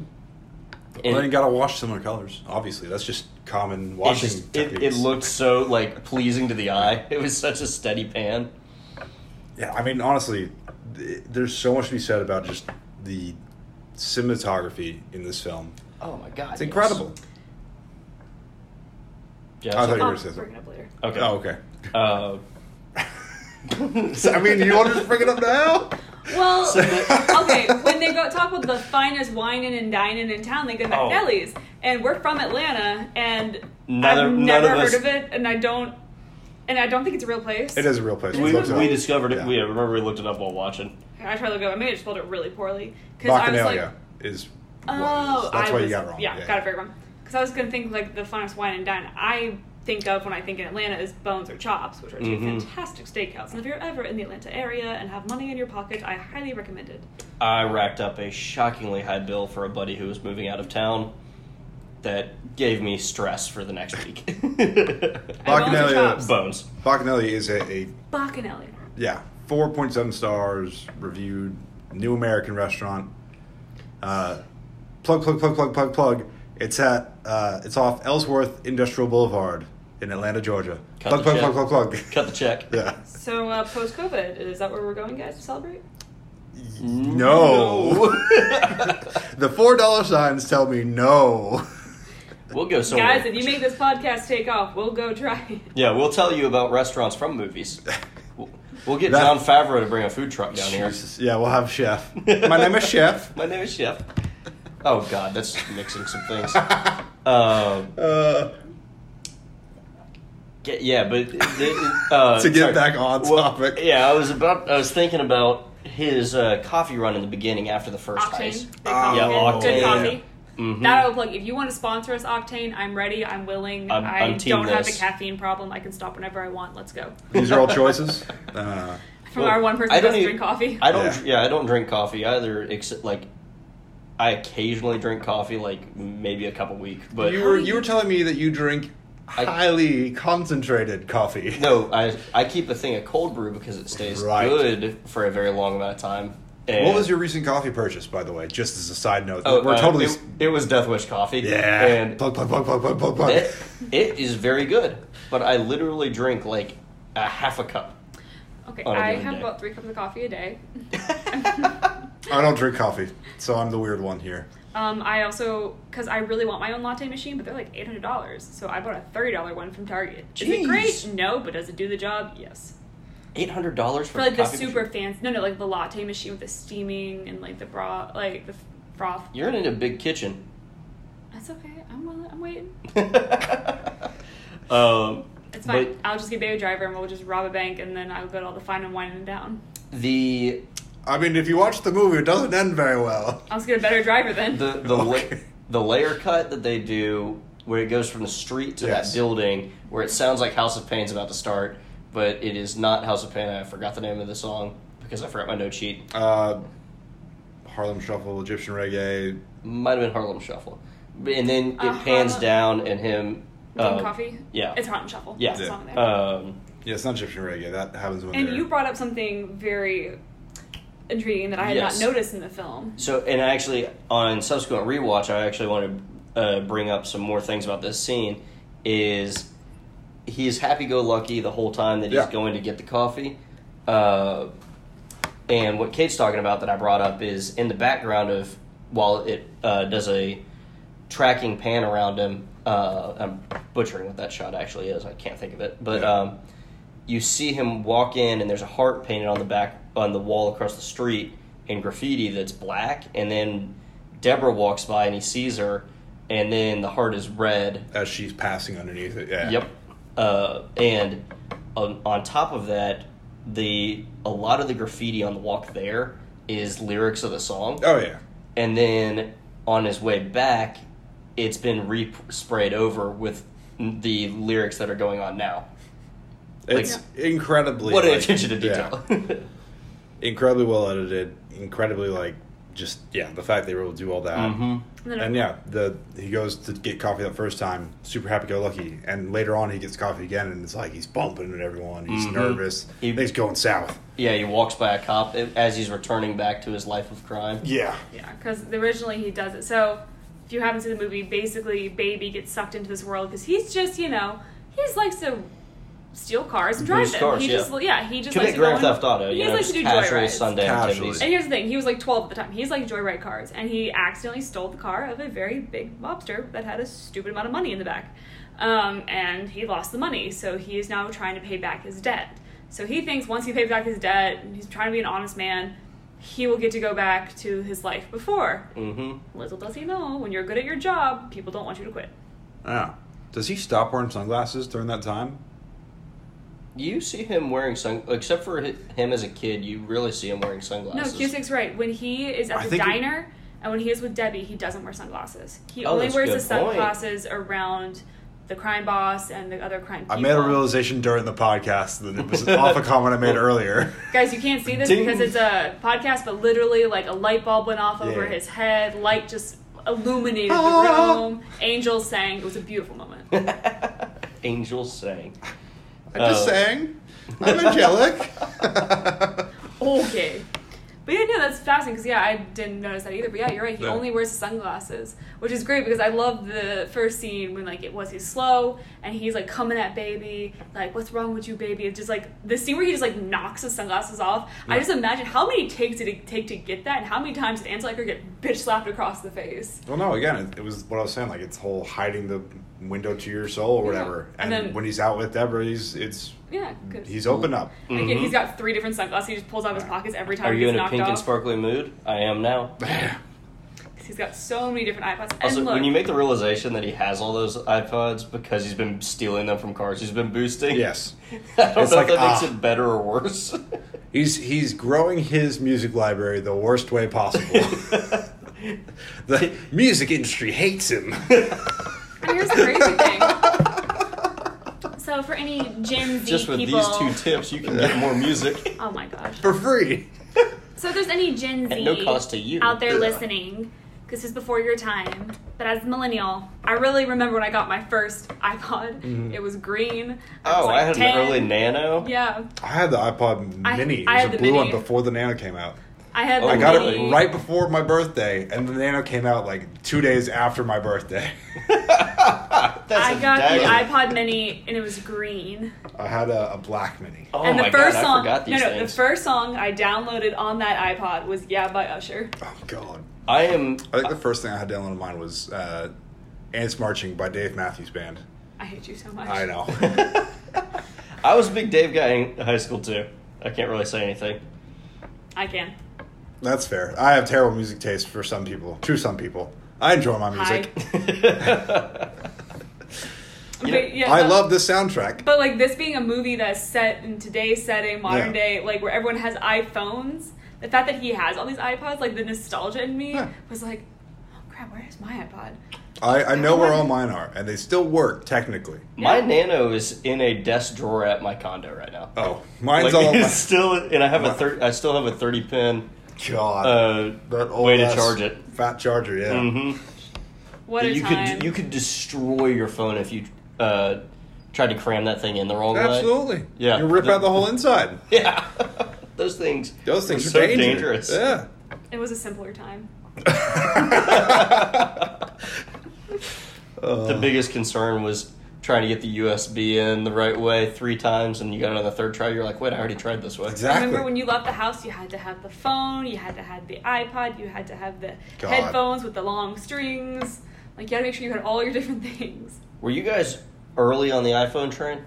And well, you gotta wash similar colors. Obviously, that's just common it, washing just, it, it looked so like pleasing to the eye. [laughs] It was such a steady pan. Yeah, I mean, honestly, there's so much to be said about just the cinematography in this film. Oh my god, It's yes. incredible. Yeah, I thought so- you were I'll gonna say bring it up later. okay. Oh, okay. Uh, [laughs] I mean, you want to just bring it up now? [laughs] Well, So okay, when they go talk about the finest wining and dining in town, they go to Oh. And we're from Atlanta, and Neither- I've none never of heard us- of it, and I don't, and I don't think it's a real place. It is a real place. we, looked we discovered it. Yeah. We remember we looked it up while watching. I tried to look it up. I may have spelled it really poorly because I was Bacchanalia like, is. oh, what- that's I why was, you got it wrong. Yeah, got it very wrong. Because I was gonna think like the finest wine and dine. I think of when I think in Atlanta is Bones or Chops, which are 2 Mhm. fantastic steakhouse. And if you're ever in the Atlanta area and have money in your pocket, I highly recommend it. I racked up a shockingly high bill for a buddy who was moving out of town that gave me stress for the next week. And [laughs] [laughs] Bones or Bacchanalia- Bones. Bacchanalia is a, a Bacchanali. yeah, four point seven stars reviewed. New American restaurant. Uh, plug plug plug plug plug plug. It's at uh, it's off Ellsworth Industrial Boulevard in Atlanta, Georgia. Cut plug the plug check. plug plug plug. Cut the check. [laughs] Yeah. So uh, post COVID, is that where we're going, guys, to celebrate? No. [laughs] the four dollar signs tell me no. we'll go somewhere. Guys, if you make this podcast take off, we'll go try it. yeah, we'll tell you about restaurants from movies. [laughs] We'll, we'll get That- Jon Favreau to bring a food truck down here. Yeah, we'll have chef. My name is Chef. My name is Chef. Oh God, that's mixing some things. [laughs] Uh, Uh, get, yeah, but uh, [laughs] To get sorry. back on Well, topic. yeah, I was about. I was thinking about his uh, coffee run in the beginning after the first Octane. ice. They call Yeah, it Octane. Good coffee. Mhm. That I will plug. If you want to sponsor us, Octane, I'm ready. I'm willing. I'm- I I'm team don't have a caffeine problem. I can stop whenever I want. Let's go. [laughs] these are all choices. Uh, From Well, our one person I who don't doesn't even- drink coffee. I don't. Yeah. Yeah. I don't drink coffee either. Except like, I occasionally drink coffee, like maybe a cup a week. But you were you were telling me that you drink I- highly concentrated coffee. [laughs] no, I I keep a thing of cold brew because it stays Right. good for a very long amount of time. And What was your recent coffee purchase, by the way? Just as a side note, Oh, we're uh, totally It, it was Death Wish coffee. yeah. and plug plug plug plug plug plug plug. it, it is very good. But I literally drink like a half a cup. Okay, on a I have day. about three cups of coffee a day. [laughs] [laughs] I don't drink coffee, so I'm the weird one here. Um, I also, because I really want my own latte machine, but they're like eight hundred dollars. So I bought a thirty dollar one from Target. Is it great? No, but does it do the job? Yes. Eight hundred dollars for, For like a the super machine? fancy, no, no, like the latte machine with the steaming and like the bra, like the froth. You're in a big kitchen. That's okay. I'm willing. I'm waiting. [laughs] um, It's fine. but I'll just get Baby Driver and we'll just rob a bank and then I'll go to all the fine and wine and down. the I mean, if you watch the movie, it doesn't end very well. I'll just get a better driver then. the the Okay. la- the layer cut that they do where it goes from the street to Yes. that building where it sounds like House of Pain's about to start, but it is not House of Pain. I forgot the name of the song because I forgot my note sheet. Uh, Harlem Shuffle, Egyptian Reggae. Might have been Harlem Shuffle, and then it Uh, pans Harlem- down and him. Drink uh, coffee. Yeah, It's Harlem Shuffle. yeah. That's the song there. Um, Yeah, it's not Egyptian Reggae. That happens when and they're. you brought up something very intriguing that I had Yes. not noticed in the film. So, and actually, on subsequent rewatch, I actually want to uh, bring up some more things about this scene. Is he's happy-go-lucky the whole time that he's Yeah. going to get the coffee, uh, and what Kate's talking about that I brought up is in the background of while it uh, does a tracking pan around him. Uh, I'm butchering what that shot actually is. I can't think of it, but. Yeah. Um, you see him walk in and there's a heart painted on the back on the wall across the street in graffiti that's black and then deborah walks by and he sees her and then the heart is red as she's passing underneath it. Yeah. yep uh, and on, on top of that the a lot of the graffiti on the walk there is lyrics of the song Oh yeah. and then on his way back it's been re-sprayed over with the lyrics that are going on now It's incredibly. what an like- attention to yeah. [laughs] detail incredibly well edited, incredibly like just yeah, the fact they were able to do all that. Mm-hmm. And yeah, the he goes to get coffee that first time, super happy go lucky, and later on he gets coffee again, and it's like he's bumping at everyone, he's Mhm. nervous, He- he's going south. Yeah, he walks by a cop as he's returning back to his life of crime. Yeah, Yeah, because originally he does it. So if you haven't seen the movie, basically Baby gets sucked into this world because he's just you know he just likes to steal cars and drive Boost them. cars, he yeah. just yeah he just Commit likes to Grand go in- Theft Auto, He you know, likes to do casual joyrides. Sunday Casually. activities. And here's the thing: he was like 12 at the time. He's like joyride cars, and he accidentally stole the car of a very big mobster that had a stupid amount of money in the back, um, and he lost the money. So he is now trying to pay back his debt. So he thinks once he pays back his debt, and he's trying to be an honest man. He will get to go back to his life before. Mm-hmm. Little does he know, when you're good at your job, people don't want you to quit. yeah. Does he stop wearing sunglasses during that time? You see him wearing sun, except for him as a kid. You really see him wearing sunglasses. No, sunglasses. Cusick's right. When he is at I the think it- diner and when he is with Debbie, he doesn't wear sunglasses. He Oh, only wears the good point. sunglasses around the crime boss and the other crime people. I made a realization during the podcast that it was off a comment I made [laughs] earlier. Guys, you can't see this Ding. because it's a podcast, but literally, like a light bulb went off over Yeah. his head. Light just illuminated the Ah. room. Angels sang. It was a beautiful moment. [laughs] Angels sang. I just Oh. sang. I'm angelic. [laughs] Okay. But yeah, no, that's fascinating because yeah, I didn't notice that either. But yeah, you're right. He Yeah. only wears sunglasses, which is great because I love the first scene when like it was he's slow and he's like coming at baby, like what's wrong with you, baby? It's just like the scene where he just like knocks his sunglasses off. I just imagine how many takes did it take to get that, and how many times did Ansel Elgort get bitch slapped across the face? well, no, again, it, it was what I was saying. Like it's whole hiding the window to your soul or Yeah. whatever. And And, then- when he's out with Deborah, he's it's Yeah, 'cause- he's open up. Again, Mhm. he's got three different sunglasses. He just pulls out of his pockets every time Are he you gets in a pink off. and sparkly mood? I am now. [laughs] He's got so many different iPods. And Also, look, when you make the realization that he has all those iPods because he's been stealing them from cars, he's been boosting. Yes, [laughs] I don't It's know like, if that makes ah. it better or worse. [laughs] he's he's growing his music library the worst way possible. the music industry hates him. And here's the crazy thing. [laughs] So for any Gen Z Just with people, these two tips, you can get more music. oh my gosh. for free. So if there's any Gen Z At no cost to you. out there Yeah. listening, because this is before your time, but as a millennial, I really remember when I got my first iPod. Mhm. It was green. was Oh, like I had 10. an early Nano. Yeah, I had the iPod I- Mini. It I was had a the blue Mini. one before the Nano came out. I had. Oh, the I got mini. it right before my birthday, and the Nano came out like two days after my birthday. [laughs] That's I a got dagger. the iPod Mini, and it was green. I had a, a black Mini. Oh and the my first god, song, I forgot no, these no, things. the first song I downloaded on that iPod was "Yeah" by Usher. Oh god. I am. I think the first thing I had downloaded on mine was uh, "Ants Marching" by Dave Matthews Band. I hate you so much. I know. [laughs] I was a big Dave guy in high school too. I can't really say anything. I can. That's fair. I have terrible music taste for some people. To some people, I enjoy my music. You [laughs] [laughs] But, yeah, I but- love this soundtrack. But like this being a movie that's set in today's setting, modern Yeah. day, like where everyone has iPhones, the fact that he has all these iPods, like the nostalgia in me Yeah. was like, oh crap, where is my iPod? I, I know where all mine are, and they still work technically. My Yeah. Nano is in a desk drawer at my condo right now. Oh, mine's like, all. [laughs] it's My, still, and I have a My- thir- I still have a thirty pin God, uh, that old way to charge it. Fat charger, yeah. Mm-hmm. What a you time! could you could destroy your phone if you uh, tried to cram that thing in the wrong way. Absolutely. Yeah. You rip The- out the whole inside. [laughs] Yeah, those things. Those things are are so dangerous. dangerous. it was a simpler time. Yeah. [laughs] [laughs] The biggest concern was trying to get the USB in the right way three times, and you got it on the third try. You're like, wait, I already tried this way. Exactly. Remember when you left the house, you had to have the phone, you had to have the iPod, you had to have the God. headphones with the long strings. Like you had to make sure you had all your different [laughs] things. Were you guys early on the iPhone train?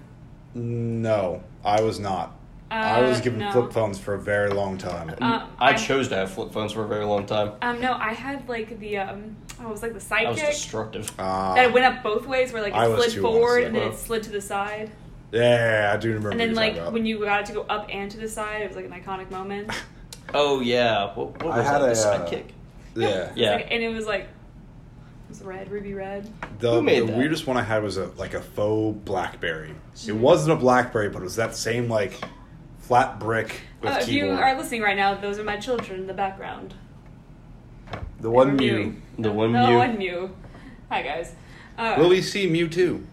No, I was not. I was Uh, given no. flip phones for a very long time. Uh, I I- chose to have flip phones for a very long time. Um, no, I had like the um, oh, it was like the I was destructive. Uh, that went up both ways, where like it was slid forward and then it slid to the side, yeah, I do remember. and then like about. when you got it to go up and to the side, it was like an iconic moment. [laughs] Oh yeah, what, what I was had that? a, the uh, sidekick. yeah, It's Yeah. like- and it was like it was red, ruby red. the, Who made the weirdest one I had was a like a faux BlackBerry. It wasn't a BlackBerry, but it was that same like flat brick with Uh, if you are listening right now, those are my children in the background. The one Or Mew. The one the Mew. one Mew. Hi guys. Uh, Will we see Mewtwo?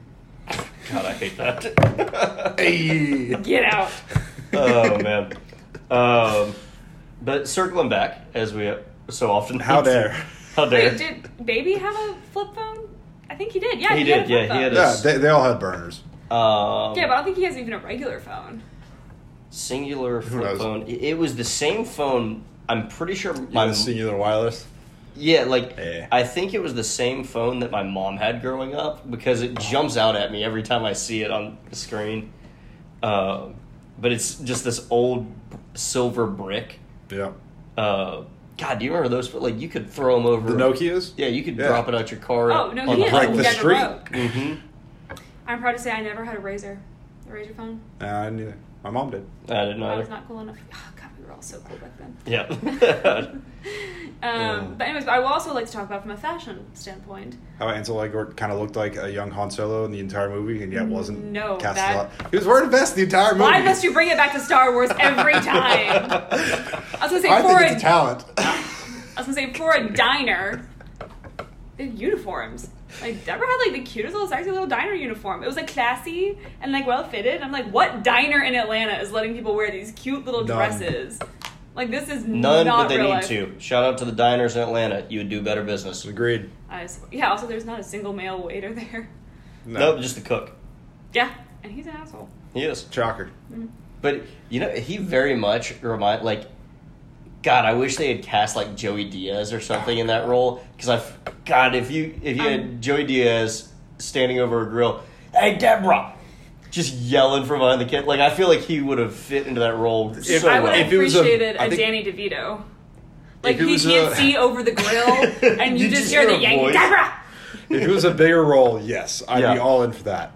God, I hate that. [laughs] Hey. get out? oh man. Um, but circling back as we so often. How do. [laughs] dare. How dare? Wait, did Baby have a flip phone? I think he did. Yeah, He he, had did, a yeah, flip he had a- Yeah, they, they all had burners. Um, Yeah, but I don't think he has even a regular phone. Singular flip knows? phone. It, it was the same phone. I'm pretty sure my My Cingular wireless. yeah, like Yeah. I think it was the same phone that my mom had growing up because it jumps out at me every time I see it on the screen. Um, but it's just this old silver brick. Yeah. Uh, God, do you remember those? Like you could throw them over The Nokias? Yeah, you could Yeah. drop it out your car. Oh no, on the is. the street. broke. hmm I'm proud to say I never had a razor. A razor phone. Nah, I neither. My mom did. I didn't know. I was not cool enough. Oh, God, we were all so cool back then. Yeah. [laughs] [laughs] Um, but anyways, I will also like to talk about from a fashion standpoint. How Ansel Elgort kind of looked like a young Han Solo in the entire movie, and yet wasn't No, cast that- a lot. He was wearing a vest the entire movie. Why must you bring it back to Star Wars every [laughs] time? I was gonna say I for think a, it's a talent. I was gonna say for a diner, they had uniforms. Like Deborah had like the cutest little sexy little diner uniform. It was like classy and like well fitted. I'm like, what diner in Atlanta is letting people wear these cute little None. dresses? Like this is None, not but they real need life. to. Shout out to the diners in Atlanta. You would do better business. Agreed. I just- yeah. Also, there's not a single male waiter there. No. Nope, just the cook. Yeah, and he's an asshole. He is. Shocker. Mm-hmm. But you know, he very much remind like. God, I wish they had cast like Joey Diaz or something in that role because I've God, if you if you Um, had Joey Diaz standing over a grill, hey Deborah, just yelling from behind the kid, like I feel like he would have fit into that role If- so I would well. have if it was a- appreciated think- Danny DeVito. Like he can't a- see over the grill, [laughs] and you, You just just hear hear the a yank. Deborah. [laughs] if it was a bigger role, yes, I'd Yeah. be all in for that.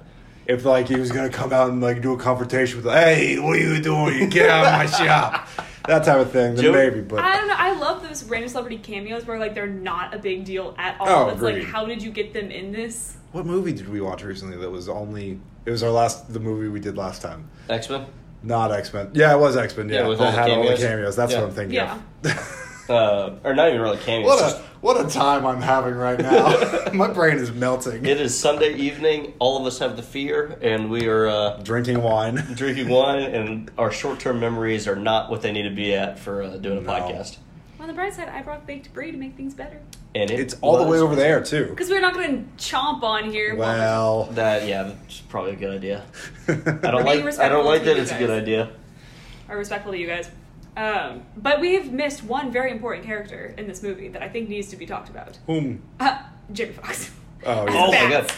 If like he was gonna come out and like do a confrontation with, hey, what are you doing? Get out of my shop, that type of thing, then Joe- maybe. But I don't know. I love those random celebrity cameos where like they're not a big deal at all. Oh, it's like, agreed. how did you get them in this? what movie did we watch recently that was only? It was our last, the movie we did last time. X Men. Not X Men. Yeah, it was X Men. Yeah, Yeah, with that all the had all the cameos. cameos. That's Yeah. what I'm thinking Yeah. of. [laughs] Uh, or not even really cameos. what just- a what a time I'm having right now. [laughs] My brain is melting. It is Sunday evening. All of us have the fear, and we are uh, Drinking wine. [laughs] drinking wine, and our short-term memories are not what they need to be at for uh, doing a No. podcast. On the bright side, I brought baked brie to make things better. And it It's all the way over there too. Because we're not going to chomp on here. Well, That yeah, that's probably a good idea. I [laughs] I don't like. I don't like that you it's a good idea. are respectful to you guys. Um, but we have missed one very important character in this movie that I think needs to be talked about. Whom? Uh, Jamie Foxx. Oh, yeah. Oh my god!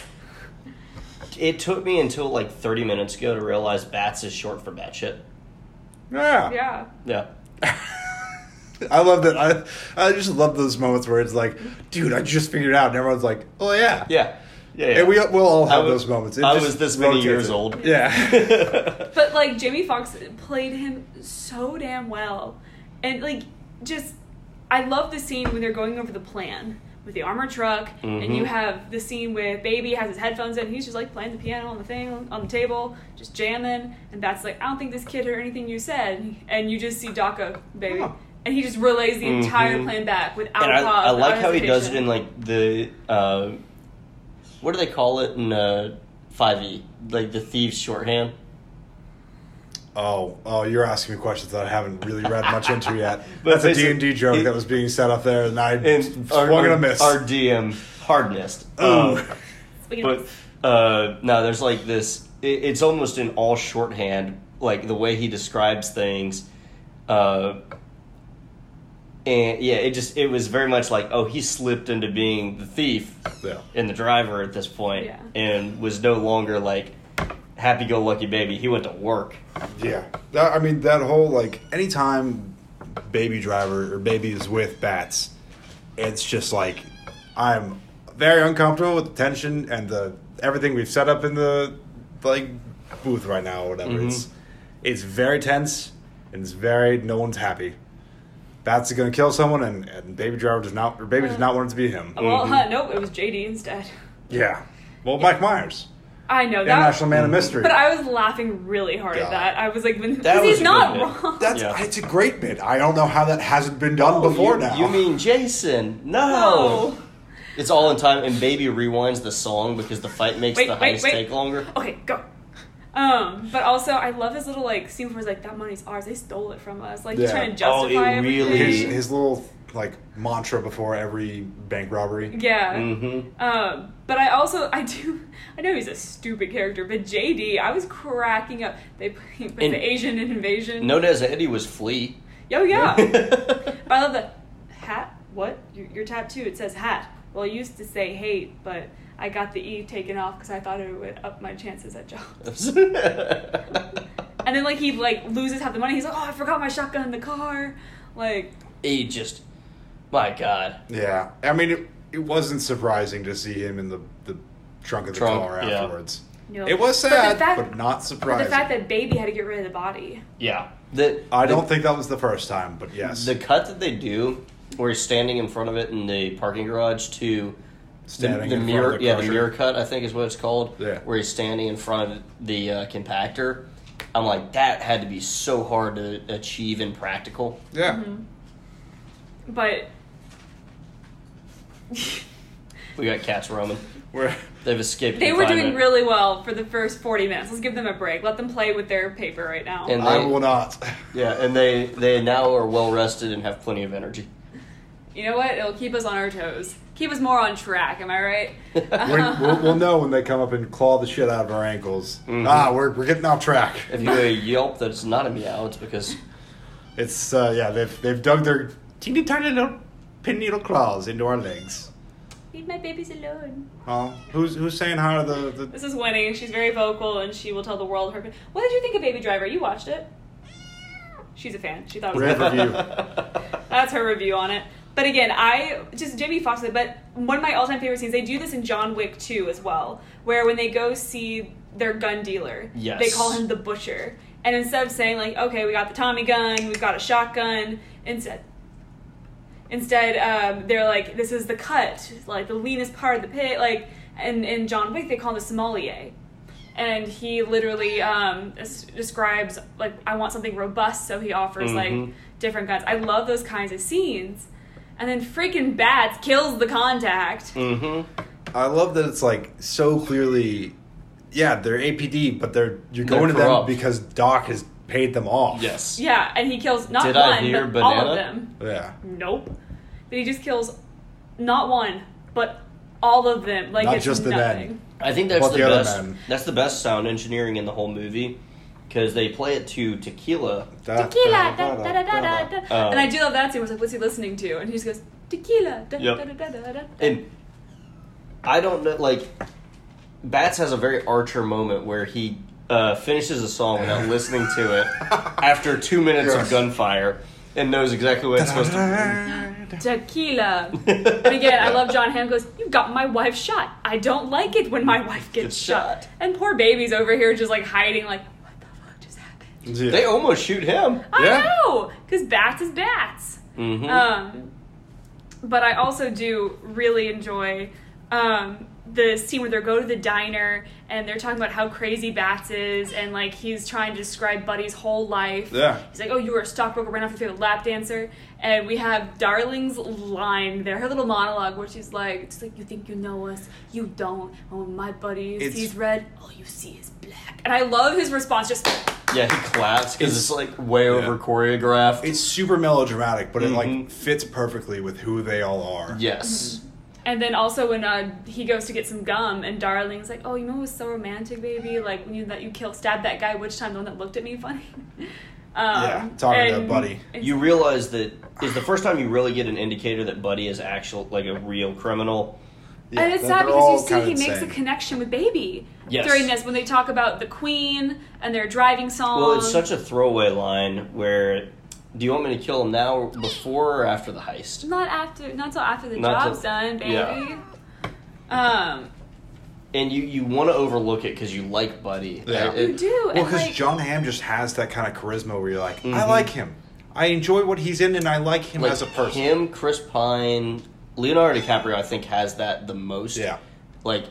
It took me until like 30 minutes ago to realize bats is short for batshit. Yeah. Yeah. Yeah. [laughs] I love that. I I just love those moments where it's like, dude, I just figured it out, and everyone's like, oh yeah, Yeah. Yeah. yeah. And we we'll all have was- those moments. It I was this many years it. old. Yeah. [laughs] But like Jamie Foxx played him so damn well, and like just I love the scene when they're going over the plan with the armored truck, and Mhm. you have the scene with Baby has his headphones in, he's just like playing the piano on the thing on the table, just jamming, and that's like I don't think this kid heard anything you said, and you just see Daka Baby. Huh. And he just relays the entire Mhm. plan back without and I, pause. I like how he does it in like the uh, what do they call it in uh, 5e? Like the thieves shorthand. oh, oh, you're asking me questions that I haven't really read much into yet. [laughs] But That's a D basically- and D joke he- that was being set up there, and I And swung our, and a miss. our DM hard missed. Um, but uh, no, there's like this. It, it's almost in all shorthand, like the way he describes things. Uh, and yeah, it just it was very much like, oh, he slipped into being the thief yeah. and the driver at this point, Yeah. and was no longer like happy-go-lucky baby. He went to work. Yeah, that, I mean that whole like anytime Baby Driver or Baby is with bats, it's just like I'm very uncomfortable with the tension and the everything we've set up in the like booth right now or whatever. Mhm. It's it's very tense and it's very no one's happy. Bats is gonna kill someone and, and Baby Driver does not or Baby does not want it to be him. Uh, well, Mhm. huh, nope, it was JD instead. Yeah, well, Mike Myers. I know that. International Man of mm-hmm. Mystery. But I was laughing really hard at that. I was like, when, That because was he's not good bit. wrong. That's Yeah. it's a great bit. I don't know how that hasn't been done Oh, before you, now. You mean Jason? No. No. It's all in time, and Baby rewinds the song because the fight makes Wait, the wait, heist wait. take longer. Okay, go. Um, but also I love his little like scene where he's like, "That money's ours. They stole it from us." Like he's Yeah. trying to Oh, it really his his little like mantra before every bank robbery? Yeah. Mm-hmm. Um, but I also I do [laughs] I know he's a stupid character, but JD I was cracking up. They put put And- the Asian invasion. Known as Eddie was Flea. Oh yeah. [laughs] but I love the hat. What your, your tattoo? It says hat. Well, I used to say hate, but I got the e taken off because I thought it would up my chances at jobs. [laughs] And then like he like loses half the money. He's like, oh, I forgot my shotgun in the car. Like he just, my God. Yeah, I mean, it, it wasn't surprising to see him in the, the trunk of the Trunk, car yeah. afterwards. you know. It was But sad, fact- but not But surprising. the fact that baby had to get rid of the body. Yeah. The, I the- don't think that was the first time, but yes, The cut that they do, where he's standing in front of it in the parking garage, to Standing the, the in front mirror, of the yeah, the mirror cut, I think is what it's called. Yeah. where he's standing in front of the uh, compactor. I'm like, that had to be so hard to achieve and practical. yeah, Mm-hmm. But We got cats roaming. We're- They've escaped. they were doing really well for the first 40 minutes. Let's give them a break. Let them play with their paper right now. And I will not. Yeah, and they they now are well rested and have plenty of energy. You know what? It'll keep us on our toes. Keep us more on track. Am I right? [laughs] We're- we'll, we'll know when they come up and claw the shit out of our ankles. Mhm. Ah, we're, we're getting off track. If you hear a yelp that's not a meow, it's because It's uh, yeah, they've they've dug their teeny tiny little pin needle claws into our legs. Leave my babies alone. Oh, who's who's saying hi to the, the This is Winnie. She's very vocal and she will tell the world her. What did you think of Baby Driver? You watched it. She's a fan. She thought it was Rave good. review? [laughs] That's her review on it. But again, I just Jamie Foxx. But one of my all-time favorite scenes. They do this in John Wick 2 as well, where when they go see their gun dealer, Yes. they call him the butcher, and instead of saying like, "Okay, we got the Tommy gun, we've got a shotgun," instead. Instead, um, they're like, "This is the cut, like the leanest part of the pit." Like, and in John Wick, they call him the sommelier, and he literally um, describes like, "I want something robust," so he offers Mhm. like different guns. I love those kinds of scenes. And then freaking Bats kills the contact. hmm I love that it's like so clearly, yeah, they're APD, but they're you're They're going to corrupt. them because Doc has paid them off. Yes. Yeah, and he kills not Did I one, hear but all banana? of them. Yeah. Nope. But he just kills not one, but all of them. Like Not it's just the men. nothing. I think that's What the, the other best. men? That's the best sound engineering in the whole movie because they play it to tequila. Da- Tequila, da- da, da- da, da, da, da- da, Um, And I do love that scene. Where it's like, what's he listening to? And he just goes, tequila. Da, Yep. da, da, da, da, da. And I don't know, like, Bats has a very Archer moment where he uh, finishes a song without [laughs] listening to it after two minutes Yes. of gunfire and knows exactly what it's supposed to be. Tequila. [laughs] and again, I love Jon Hamm goes, You got my wife shot. I don't like it when my wife gets Gets shot. shot. And poor baby's over here just like hiding, like, What the fuck just happened? Yeah. They almost shoot him. I Yeah. know! Because bats is bats. hmm Um, but I also do really enjoy um, the scene where they go to the diner and they're talking about how crazy Bats is, and like he's trying to describe Buddy's whole life. Yeah. He's like, "Oh, you were a stockbroker, ran off your favorite lap dancer," and we have Darling's line there, her little monologue where she's like, "It's like you think you know us, you don't. Oh, my buddy It's- sees red, all you see is black." And I love his response, just Yeah, he claps because it's, It's- like way over choreographed. It's super melodramatic, but it Mhm. like fits perfectly with who they all are. yes. And then also when uh, he goes to get some gum, and Darling's like, "Oh, you know what was so romantic, baby? Like when you that you kill stab that guy. Which time the one that looked at me funny?" [laughs] um, Yeah, talking to Buddy. You realize that is the first time you really get an indicator that Buddy is actual like a real criminal. Yeah, and it's they're sad because you see he the makes a connection with Baby Yes. during this when they talk about the Queen and their driving song. Well, it's such a throwaway line where do you want me to kill him now, or before or after the heist? not after, not till after the Not job's till- done, baby. yeah. Um, And you you want to overlook it because you like Buddy. Yeah. It- you do, Well, because like, Jon Hamm just has that kind of charisma where you're like, I Mhm. like him. I enjoy what he's in, and I like him like as a person. Him, Chris Pine, Leonardo DiCaprio, I think has that the most. Yeah. Like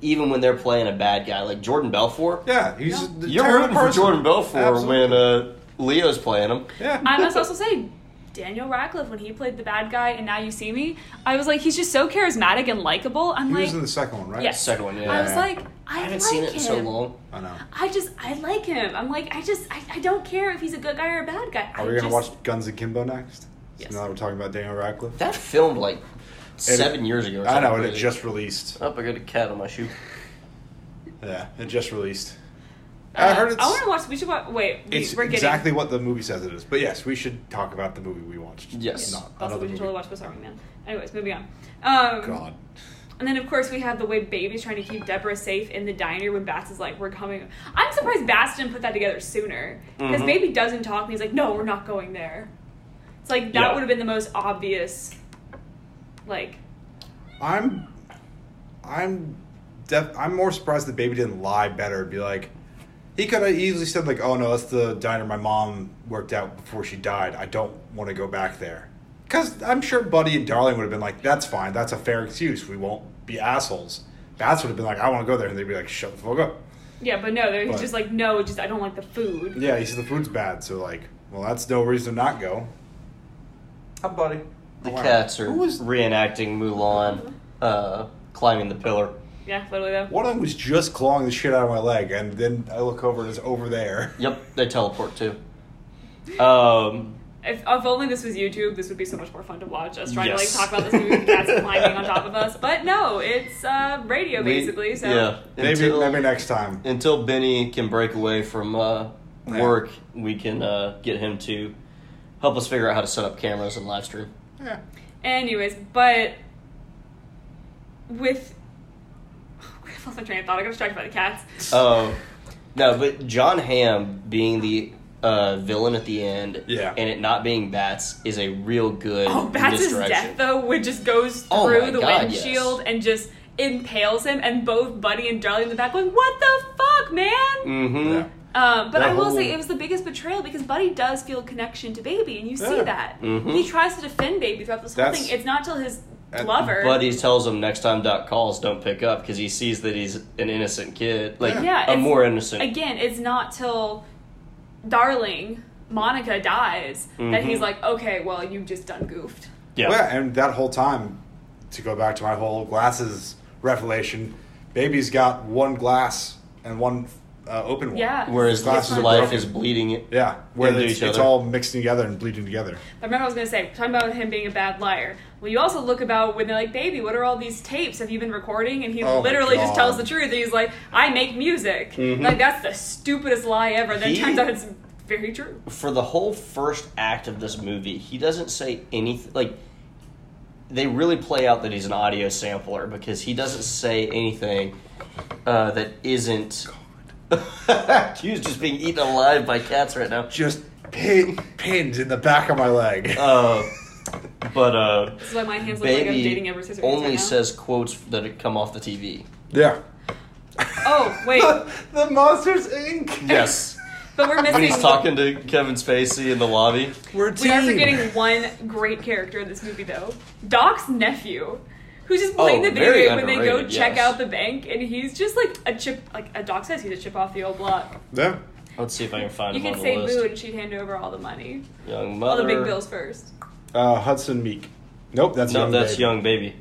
even when they're playing a bad guy like Jordan Belfort. Yeah, he's Yeah. the You're terrible rooting for person. Jordan Belfort Absolutely. when uh, Leo's playing him. yeah. I must also say, Daniel Radcliffe, when he played the bad guy in Now You See Me, I was like, he's just so charismatic and likable. I'm he like, was in the second one, right? yes. Second one, yeah. I was like, I, I haven't like seen it him. in so long. I know. I just, I like him. I'm like, I just, I, I don't care if he's a good guy or a bad guy. Are I we gonna just, watch Guns Akimbo next? Yes. So now that we're talking about Daniel Radcliffe. That filmed like seven years ago. Or I know, something and it just released. Oh, I got a cat on my shoe. Yeah, it just released. Uh, I heard it's. I want to watch. We should watch. Wait, we, it's we're getting. exactly what the movie says it is. But yes, we should talk about the movie we watched. Yes. Not Also, another we should movie. totally watch Swiss Army Man. Anyways, moving on. Um, God. And then, of course, we have the way Baby's trying to keep Deborah safe in the diner when Bats is like, "We're coming." I'm surprised Bats didn't put that together sooner because Mhm. Baby doesn't talk, and he's like, "No, we're not going there." It's like that Yeah. would have been the most obvious. Like, I'm, I'm, def- I'm more surprised the baby didn't lie better. Be like, he could have easily said like, "Oh no, that's the diner my mom worked out before she died. I don't want to go back there." Because I'm sure Buddy and Darling would have been like, "That's fine. That's a fair excuse. We won't be assholes." Bats would have been like, "I want to go there," and they'd be like, "Shut the fuck up." yeah, but no, they're he's But- just like, "No, just I don't like the food." Yeah, he said the food's bad, so like, well, that's no reason to not go. How Buddy? The wow. cats are Who was reenacting Mulan uh, climbing the pillar. Yeah, literally though. One of them was just clawing the shit out of my leg, and then I look over and it's over there. [laughs] Yep, they teleport too. Um, If, if only this was YouTube, this would be so much more fun to watch. Us trying Yes. to like talk about this movie with cats climbing on top of us, [laughs] but no, it's uh, radio we- basically. So yeah, Maybe until, maybe next time. until Benny can break away from uh, Yeah. work, we can uh, get him to help us figure out how to set up cameras and live stream. Yeah. Anyways, but with [sighs] I lost my train of thought. I got distracted by the cats. Oh, no, but Jon Hamm being the uh, villain at the end, Yeah. and it not being Bats is a real good Oh, Bats' misdirection. death though, which just goes Oh through my the God, windshield yes. and just impales him, and both Buddy and Darling in the back going, "What the fuck, man!" Mm-hmm. Yeah. Um, but That I will whole- say it was the biggest betrayal because Buddy does feel connection to Baby, and you see Yeah. that Mhm. he tries to defend Baby throughout this whole That's- thing. It's not till his lover. Buddy tells him next time Doc calls, don't pick up because he sees that he's an innocent kid, like Yeah, a more innocent. again, it's not till Darling Monica dies that Mhm. he's like, okay, well, you've just done goofed. yeah. Well, yeah, and that whole time, to go back to my whole glasses revelation, baby's got one glass and one uh, open one. Yeah. Whereas Glasses his are life broken. is bleeding. Yeah, where Into it's, each it's other. all mixed together and bleeding together. I remember I was gonna say, talking about him being a bad liar. Well, you also look about when they're like, "Baby, what are all these tapes? Have you been recording?" And he Oh literally just tells the truth. He's like, "I make music." Mhm. Like that's the stupidest lie ever. Then He- turns out it's very true. For the whole first act of this movie, he doesn't say anything. Like they really play out that he's an audio sampler because he doesn't say anything uh, that isn't. [laughs] Q's just being eaten alive by cats right now. Just pin, pins in the back of my leg. Uh, but uh, This is why my hands look like I'm baby dating Edward Scissorhands only right says quotes that come off the TV. yeah. "Oh wait, [laughs] the Monsters Inc. Yes. [laughs] but we're missing." when he's talking to Kevin Spacey in the lobby. We're a We are team. forgetting one great character in this movie, though. Doc's nephew, who's just playing Oh, the video game when they go underrated, check out the bank, and he's just like a chip, like a Doc says, he's a chip off the old block. Yeah. Let's see if I can find You him could on say the list. boo, and she'd hand over all the money, Young all the big bills first. Uh, Hudson Meek. Nope, that's no, young. that's baby. young baby.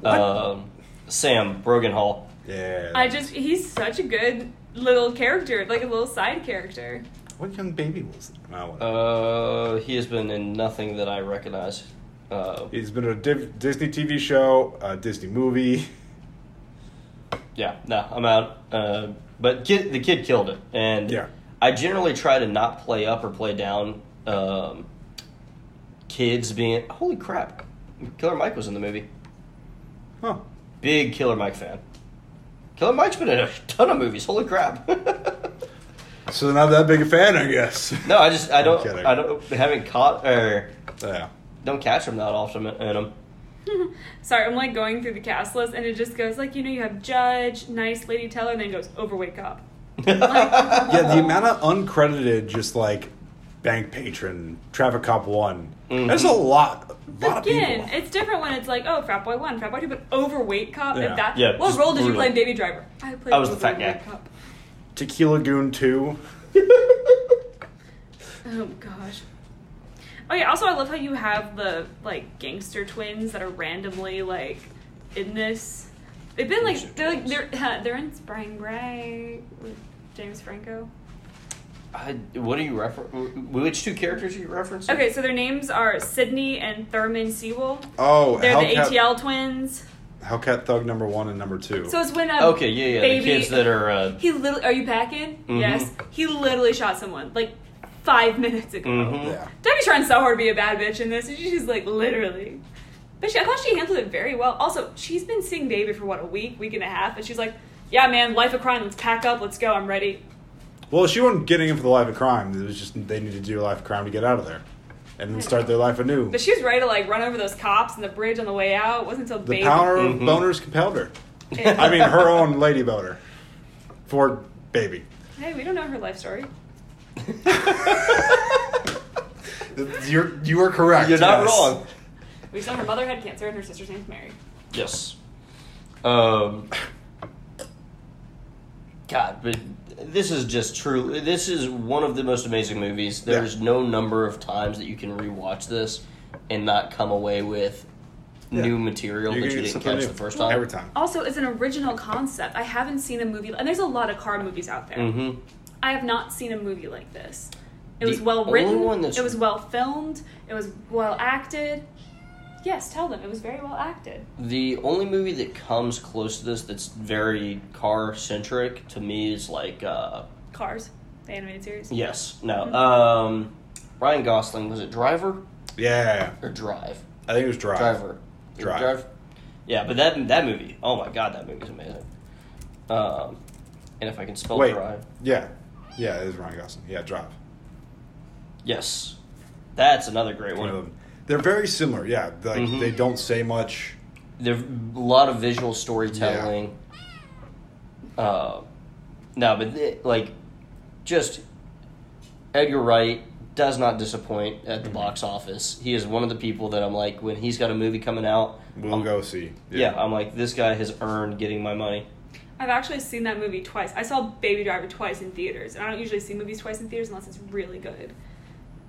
What? Um, Sam Brogan Hall. Yeah. I just, he's such a good little character, like a little side character. What young baby was it? Oh. Uh, he has been in nothing that I recognize. Uh, He's been in a Div- Disney TV show, a Disney movie. [laughs] yeah, no, I'm out. Uh, but kid, the kid killed it, and Yeah. I generally try to not play up or play down um, kids being. Holy crap! Killer Mike was in the movie. Huh. Big Killer Mike fan. Killer Mike's been in a ton of movies. Holy crap! [laughs] So not that big a fan, I guess. no, I just I don't. I don't haven't caught or Yeah. Don't catch them that often in them. [laughs] Sorry, I'm like going through the cast list, and it just goes like, you know, you have Judge, Nice Lady Teller, and then it goes Overweight [laughs] Cop. Yeah, the amount of [laughs] uncredited, just like bank patron, traffic cop one. Mhm. There's a lot lot of Again, people. it's different when it's like, oh, frat boy one, frat boy two, but overweight cop. Yeah. If that, Yeah, what just role did you play in Baby Driver? I played. I was the fat guy. Cop. Tequila Goon 2. Oh gosh. Oh yeah. Also, I love how you have the like gangster twins that are randomly like in this. They've been like they're like they're they're in Spring Break with James Franco. I, what are you refer? Which two characters are you referencing? Okay, so their names are Sydney and Thurman Sewell. Oh, They're the ATL twins. Hellcat Thug number one and number two. So it's when a Okay, yeah, yeah. baby, the kids that are. Uh, He literally. Are you packing? Mhm. Yes. He literally shot someone like five minutes ago. Mhm. yeah. Debbie's trying so hard to be a bad bitch in this, and she's like literally. But she, I thought she handled it very well. Also, she's been seeing baby for what a week, week and a half, and she's like, "Yeah, man, life of crime. Let's pack up. Let's go. I'm ready." Well, she wasn't getting in for the life of crime. It was just they needed to do a life of crime to get out of there, and then start their life anew. But she was ready to like run over those cops and the bridge on the way out. It wasn't until The baby. power of Mhm. boners compelled her. And- I mean, her own lady boner for baby. hey, we don't know her life story. You're you are correct. you're not yes. wrong. We saw her mother had cancer and her sister's name's Mary. Yes. Um. God, but this is just true. This is one of the most amazing movies. There's no number of times that you can rewatch this and not come away with Yeah. new material You're that you didn't catch new. the first time. every time. Also, it's an original concept. I haven't seen a movie, and there's a lot of car movies out there. Mm-hmm. I have not seen a movie like this. It The was well written. one that's- It was well filmed. It was well acted. Yes, tell them it was very well acted. The only movie that comes close to this that's very car centric to me is like uh, Cars, the animated series. yes, no. Mhm. Um, Ryan Gosling was it Driver Yeah, or Drive? I think it was Drive. Driver. Drive. Yeah, but that that movie. Oh my god, that movie's amazing. Um, and if I can spell Wait, Drive, yeah, yeah, it is Ryan Gosling. Yeah, Drive. yes, that's another great One them. They're very similar. Yeah, like Mhm. they don't say much. There's a lot of visual storytelling. Uh, no, but th- like, just Edgar Wright does not disappoint at the Mhm. box office. He is one of the people that I'm like when he's got a movie coming out. We'll I'm- go see. Yeah. I'm like this guy has earned getting my money. I've actually seen that movie twice. I saw Baby Driver twice in theaters, and I don't usually see movies twice in theaters unless it's really good.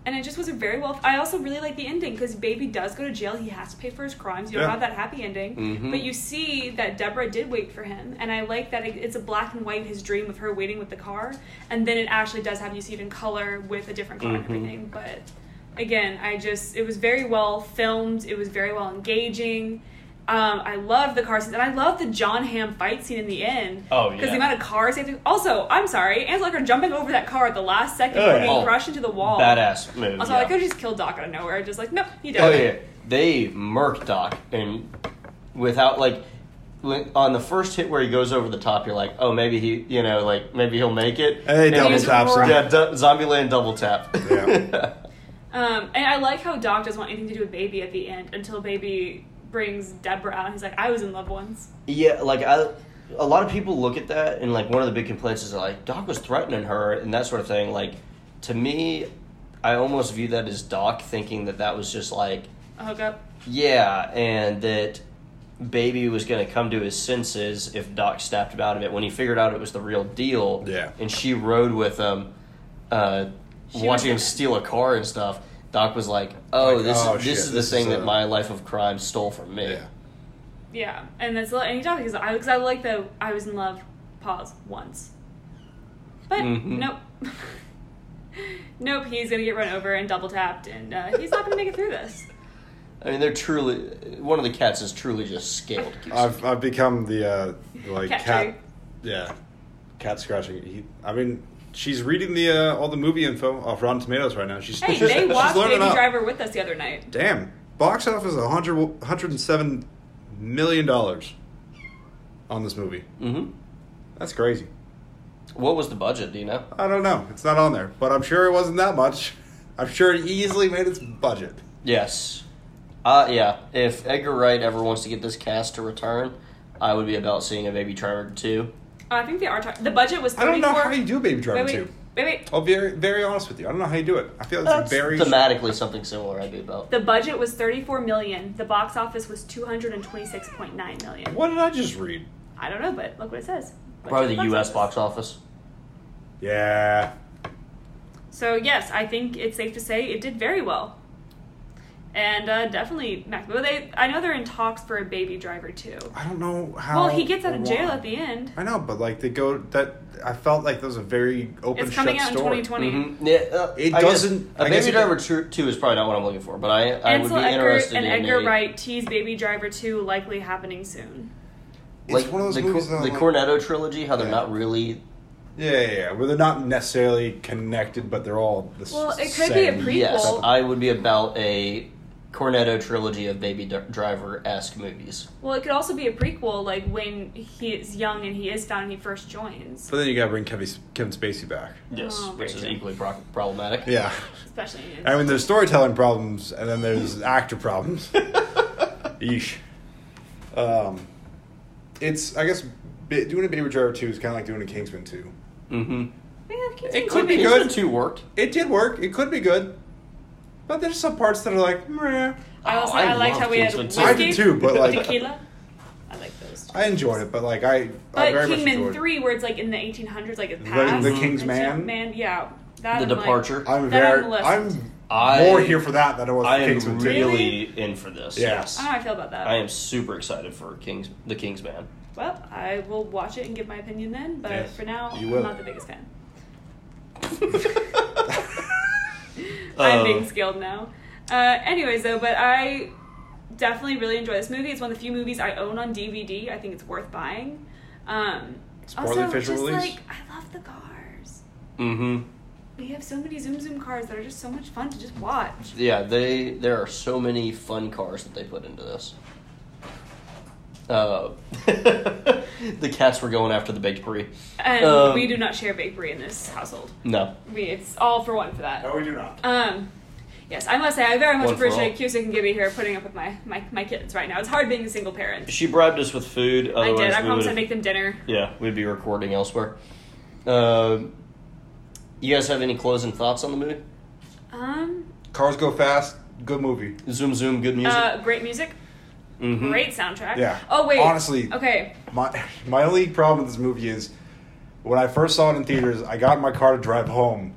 And it just was a very well. I also really like the ending because Baby does go to jail. He has to pay for his crimes. You don't Yeah. have that happy ending, Mhm. but you see that Deborah did wait for him, and I like that it- it's a black and white his dream of her waiting with the car, and then it actually does have you see it in color with a different car Mhm. and everything. But again, I just it was very well filmed. It was very well engaging. Um, I love the car scenes, and I love the Jon Hamm fight scene in the end. Oh, because yeah. the amount of cars they have to. Also, I'm sorry, Angela jumping over that car at the last second Oh, before yeah. getting Oh, crushed into the wall. Badass move. Also, yeah. I could have just killed Doc out of nowhere. Just like, nope, he did. Oh yeah, they murk Doc and without like on the first hit where he goes over the top, you're like, oh maybe he, you know, like maybe he'll make it. Hey, And double he's- taps him. Yeah, du- Zombieland double tap. Yeah. [laughs] Um, and I like how Doc doesn't want anything to do with Baby at the end until Baby brings Deborah out. He's like, I was in love once. yeah, like I. A lot of people look at that and like one of the big complaints is like Doc was threatening her and that sort of thing. Like to me, I almost view that as Doc thinking that that was just like A hookup. Yeah, and that baby was going to come to his senses if Doc snapped him out of it. When he figured out it was the real deal, Yeah. and she rode with him, uh, She watching him steal a car and stuff. Doc was like, "Oh, Like, this oh, is this is the this thing is that a- my life of crime stole from me." Yeah. Yeah, and that's and he talked because I because I like the I was in love pause once, but Mhm. nope, [laughs] nope. He's gonna get run over and double tapped, and uh, he's not gonna make it through this. I mean, they're truly one of the cats is truly just scaled. [laughs] I've I've become the uh, like Cat cat. tree. yeah, cat scratching. He, I mean, she's reading the uh, all the movie info off Rotten Tomatoes right now. She's Hey, she's, they she's watched Baby up. Driver with us the other night. Damn, box office 100, 107 million dollars on this movie. hmm That's crazy. What was the budget? Do you know? I don't know. It's not on there, but I'm sure it wasn't that much. [laughs] I'm sure it easily made its budget. Yes. Uh, yeah. If Edgar Wright ever wants to get this cast to return, I would be about seeing a Baby Driver 2. Oh, I think they are. Tar- the budget was I don't know how you do Baby Driver Wait, wait. two. Wait, wait. I'll be very, very honest with you. I don't know how you do it. I feel like it's very. thematically something similar. I'd be about. The budget was 34 million. The box office was 226.9 million. What did I just read? I don't know, but look what it says. Probably the Budget U.S. box office. Yeah. So yes, I think it's safe to say it did very well. And uh, definitely Max. But they, I know they're in talks for a Baby Driver too. I don't know how. Well, he gets out of jail why. at the end. I know, but like they go that I felt like that was a very open. It's coming shut out in story. 2020. Mhm. Yeah, uh, It I doesn't- A I guess Baby it- Driver two, two is probably not what I'm looking for, but I I would be Edgar interested and in Edgar a, Wright tease Baby Driver 2 likely happening soon. It's like one of those the, movies Cor- that the like- Cornetto trilogy. How they're Yeah. not really. Yeah, yeah, yeah. Where they're not necessarily connected, but they're all the Well, s- it could be a prequel. Yes, I would be about a Cornetto trilogy of Baby Driver esque movies. Well, it could also be a prequel, like when he is young and he is found and he first joins. But then you gotta bring Kevin, Kevin Spacey back. Yes, Oh, which very is true. equally pro- problematic. Yeah. Especially in I mean, there's storytelling problems, and then there's actor problems. [laughs] Yeesh. Um, it's I guess doing a Baby Driver two is kind of like doing a Kingsman two. Mm-hmm. Yeah, Kingsman It could be makes- good. Two worked. It did work. It could be good, but there's some parts that are like, meh. I also Oh, I I, liked how we had whiskey, two. I did too, but, like- tequila. I like those. I enjoyed it, but like I, I But very much Kingman enjoyed. three, where it's like in the 1800s, like it's The- past. the and King's so- Man? Man, yeah. That The I'm like- Departure. I'm very, the list. I'm I- more here for that than I was I am Kingsman two. really in for this. Yeah. Yes. I don't know how I feel about that. I am super excited for King's the King's Man. Well, I will watch it and give my opinion then, but Yes, for now, you I'm will. not the biggest fan. [laughs] I'm being skilled now. Uh, anyways, though, but I definitely really enjoy this movie. It's one of the few movies I own on DVD. I think it's worth buying. Um, Support also, just release. like I love the cars. Mm-hmm. We have so many Zoom Zoom cars that are just so much fun to just watch. Yeah, they there are so many fun cars that they put into this. Uh, [laughs] the cats were going after the baked brie. And Um, we do not share bakery in this household. No, We it's all for one for that. No, we do not. Um, yes, I must say I very much One appreciate all. Cusick and Gibby here putting up with my, my, my kids right now. It's hard being a single parent. she bribed us with food. I did. I we promised I'd make them dinner. Yeah, we'd be recording elsewhere. Um, you guys have any closing thoughts on the movie? Um, Cars go fast. Good movie. Zoom, zoom, good music. uh, great music, Mhm. great soundtrack. Yeah. Oh wait. Honestly- Okay. My my only problem with this movie is when I first saw it in theaters, I got in my car to drive home,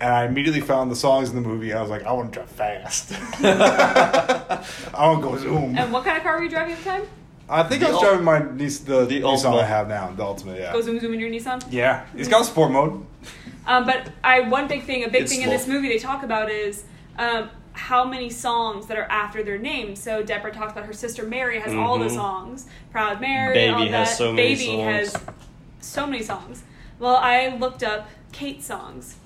and I immediately found the songs in the movie. And I was like, I want to drive fast. [laughs] [laughs] I want to go zoom. And what kind of car were you driving at the time? I think I was Ul- driving my Nis- the, the Nissan Altima. I have now, the Ultimate. Yeah. Go zoom zoom in your Nissan. Yeah, it's got sport mode. Um, but I one big thing, a big It's thing in this movie they talk about is um, how many songs that are after their names. So Deborah talks about her sister Mary has all the Mhm. songs. Proud Mary, Baby all has that. so many Baby songs. has so many songs. Well, I looked up Kate songs,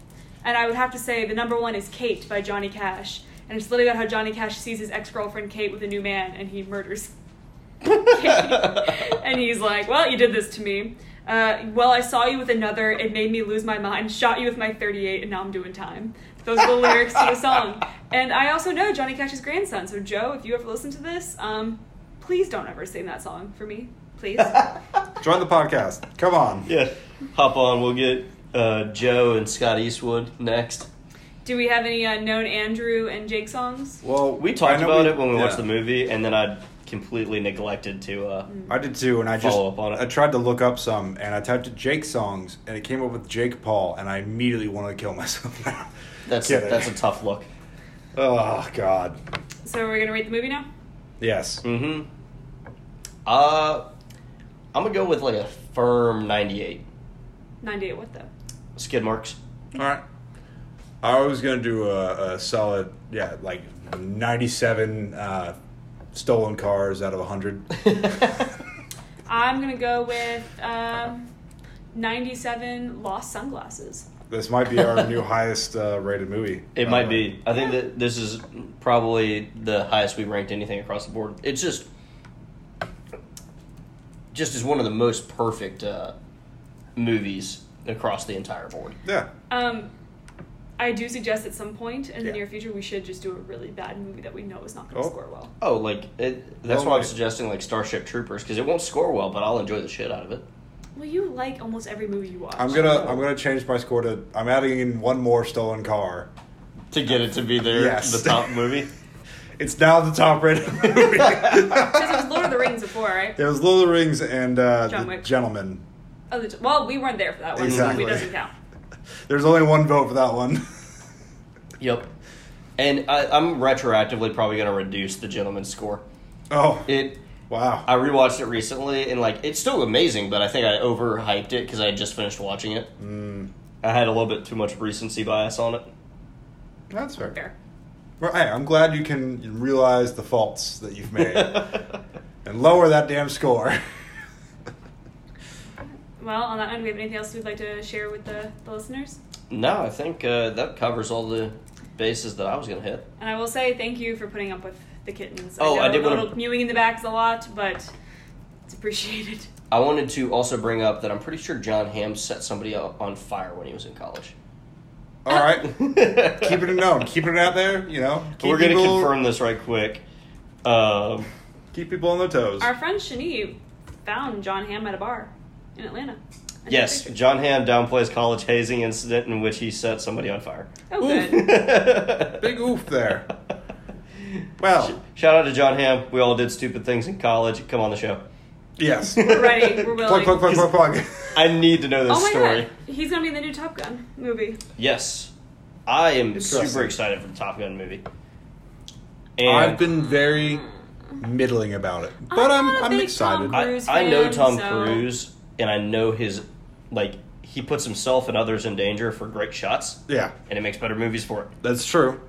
and I would have to say the number one is Kate by Johnny Cash, and it's literally about how Johnny Cash sees his ex girlfriend Kate with a new man, and he murders [laughs] and he's like, "Well, you did this to me. Uh, well, I saw you with another. It made me lose my mind. Shot you with my 38, and now I'm doing time." Those are the lyrics to the song. And I also know Johnny Cash's grandson. So Joe, if you ever listen to this, um, please don't ever sing that song for me, please. [laughs] Join the podcast. Come on. yeah, hop on. We'll get uh, Joe and Scott Eastwood next. Do we have any uh, known Andrew and Jake songs? Well, We talked know about it when we yeah. watched the movie, and then I completely neglected to. Uh, I did too, and I just up on it. I tried to look up some, and I typed Jake songs, and it came up with Jake Paul, and I immediately wanted to kill myself. [laughs] now. that's Kidding. that's a tough look. oh God. So we're gonna rate the movie now. Yes. Mm-hmm. Uh, I'm gonna go with like a firm 98. 98. What though? Skid marks. All right. I was gonna do a, a solid, yeah, like ninety-seven uh, stolen cars out of hundred. [laughs] I'm gonna go with um, 97 lost sunglasses. This might be our new [laughs] highest uh, rated movie. It by might be. I think that this is probably the highest we've ranked anything across the board. It's just, just is one of the most perfect uh, movies across the entire board. Yeah. Um, I do suggest at some point in the Yeah. near future we should just do a really bad movie that we know is not going to Oh. score well. Oh, like it, that's Oh, why I'm suggesting like Starship Troopers because it won't score well, but I'll enjoy the shit out of it. Well, you like almost every movie you watch. I'm gonna I'm gonna change my score to I'm adding in one more stolen car. To get it to be their Yes. the top movie. [laughs] It's now the top rated [laughs] movie. Because it was Lord of the Rings before, right? It was Lord of the Rings and uh, John the Wick. Gentleman. Oh, the, well, we weren't there for that one. Exactly. So it doesn't count. [laughs] There's only one vote for that one. Yep. And I, I'm retroactively probably going to reduce the gentleman's score. Oh, It. Wow. I rewatched it recently, and like it's still amazing, but I think I overhyped it because I had just finished watching it. Mm, I had a little bit too much recency bias on it. that's fair. Fair. Well, hey, I'm glad you can realize the faults that you've made [laughs] and lower that damn score. [laughs] Well, on that note, do we have anything else we'd like to share with the, the listeners? no, I think uh, that covers all the bases that I was going to hit. And I will say thank you for putting up with the kittens. Oh, know I did a wanna- little mewing in the back is a lot, but it's appreciated. I wanted to also bring up that I'm pretty sure Jon Hamm set somebody up on fire when he was in college. All right. [laughs] Keep it known. Keep it out there, you know. Keep We're going to people- confirm this right quick. Um, Keep people on their toes. Our friend Shani found Jon Hamm at a bar in Atlanta. I yes. Jon Hamm downplays college hazing incident in which he set somebody on fire. Oh, good. [laughs] Big oof there. Well, Shout out to Jon Hamm. We all did stupid things in college. Come on the show. yes. [laughs] We're ready. We're willing. plug, plug, plug, plug, plug. I need to know this oh my story. god, he's gonna be in the new Top Gun movie. Yes. I am super excited for the Top Gun movie. And I've been very middling about it, but I'm I'm not a I'm excited. Tom I, I know Tom so- Cruise and I know his like he puts himself and others in danger for great shots Yeah, and he makes better movies for it. that's true.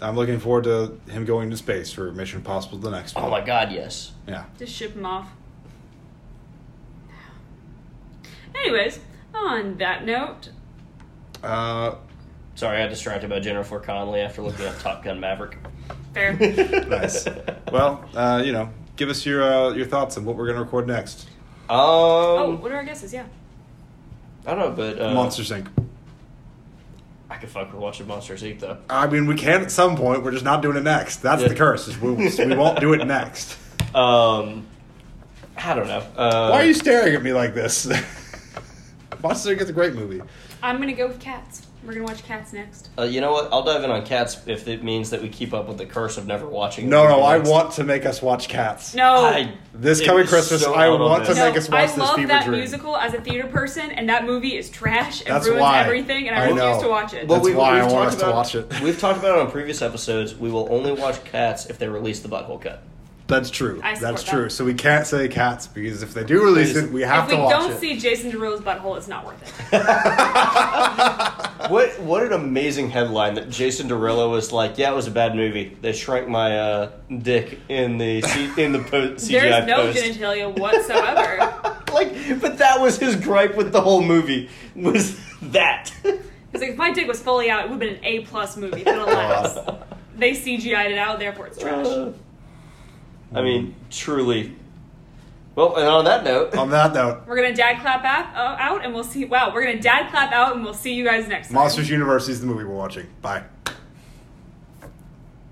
I'm looking forward to him going to space for Mission Impossible, the next one. Oh my god, yes. Yeah. Just ship him off. Anyways, on that note, Uh, Sorry, I got distracted by Jennifer Connelly after looking at Top Gun Maverick. fair. [laughs] nice. well, uh, you know, give us your uh, your thoughts on what we're gonna record next. Um, oh, what are our guesses? Yeah. I don't know, but uh, Monsters Inc. I could fuck with watching Monsters Inc. though. I mean, we can at some point. We're just not doing it next. That's Yeah. the curse. Is we, we won't do it next. [laughs] Um, I don't know. Uh, Why are you staring at me like this? [laughs] Monsters Inc. is a great movie. I'm gonna go with Cats. We're gonna watch Cats next. Uh, you know what? I'll dive in on Cats if it means that we keep up with the curse of never watching. a No, no, movie I next. want to make us watch Cats. No. I- This coming Christmas, so I out want to this. no, make us watch I this love fever that dream. musical as a theater person, and that movie is trash and That's ruins why. everything, and I, I refuse know. to watch it. Well, That's why I we've want talked us to watch it. We've talked about it on previous episodes. We will only watch Cats if they release the butthole cut. That's true. I support That's that. true. So we can't say Cats because if they do release it, we have to. if we watch don't it. see Jason Derulo's butthole, it's not worth it. [laughs] What what an amazing headline that Jason Derulo was like, yeah, it was a bad movie. They shrank my uh, dick in the C- in the po- [laughs] CGI There's no post. genitalia whatsoever. [laughs] like, but that was his gripe with the whole movie was that. It's like if my dick was fully out, it would have been an A plus movie. But alas, they CGI'd it out, therefore it's trash. I mean, truly. Well, and on that note, On that note, We're gonna dad clap out, uh, out, and we'll see. Wow, we're gonna dad clap out, and we'll see you guys next time. Monsters University is the movie we're watching. Bye.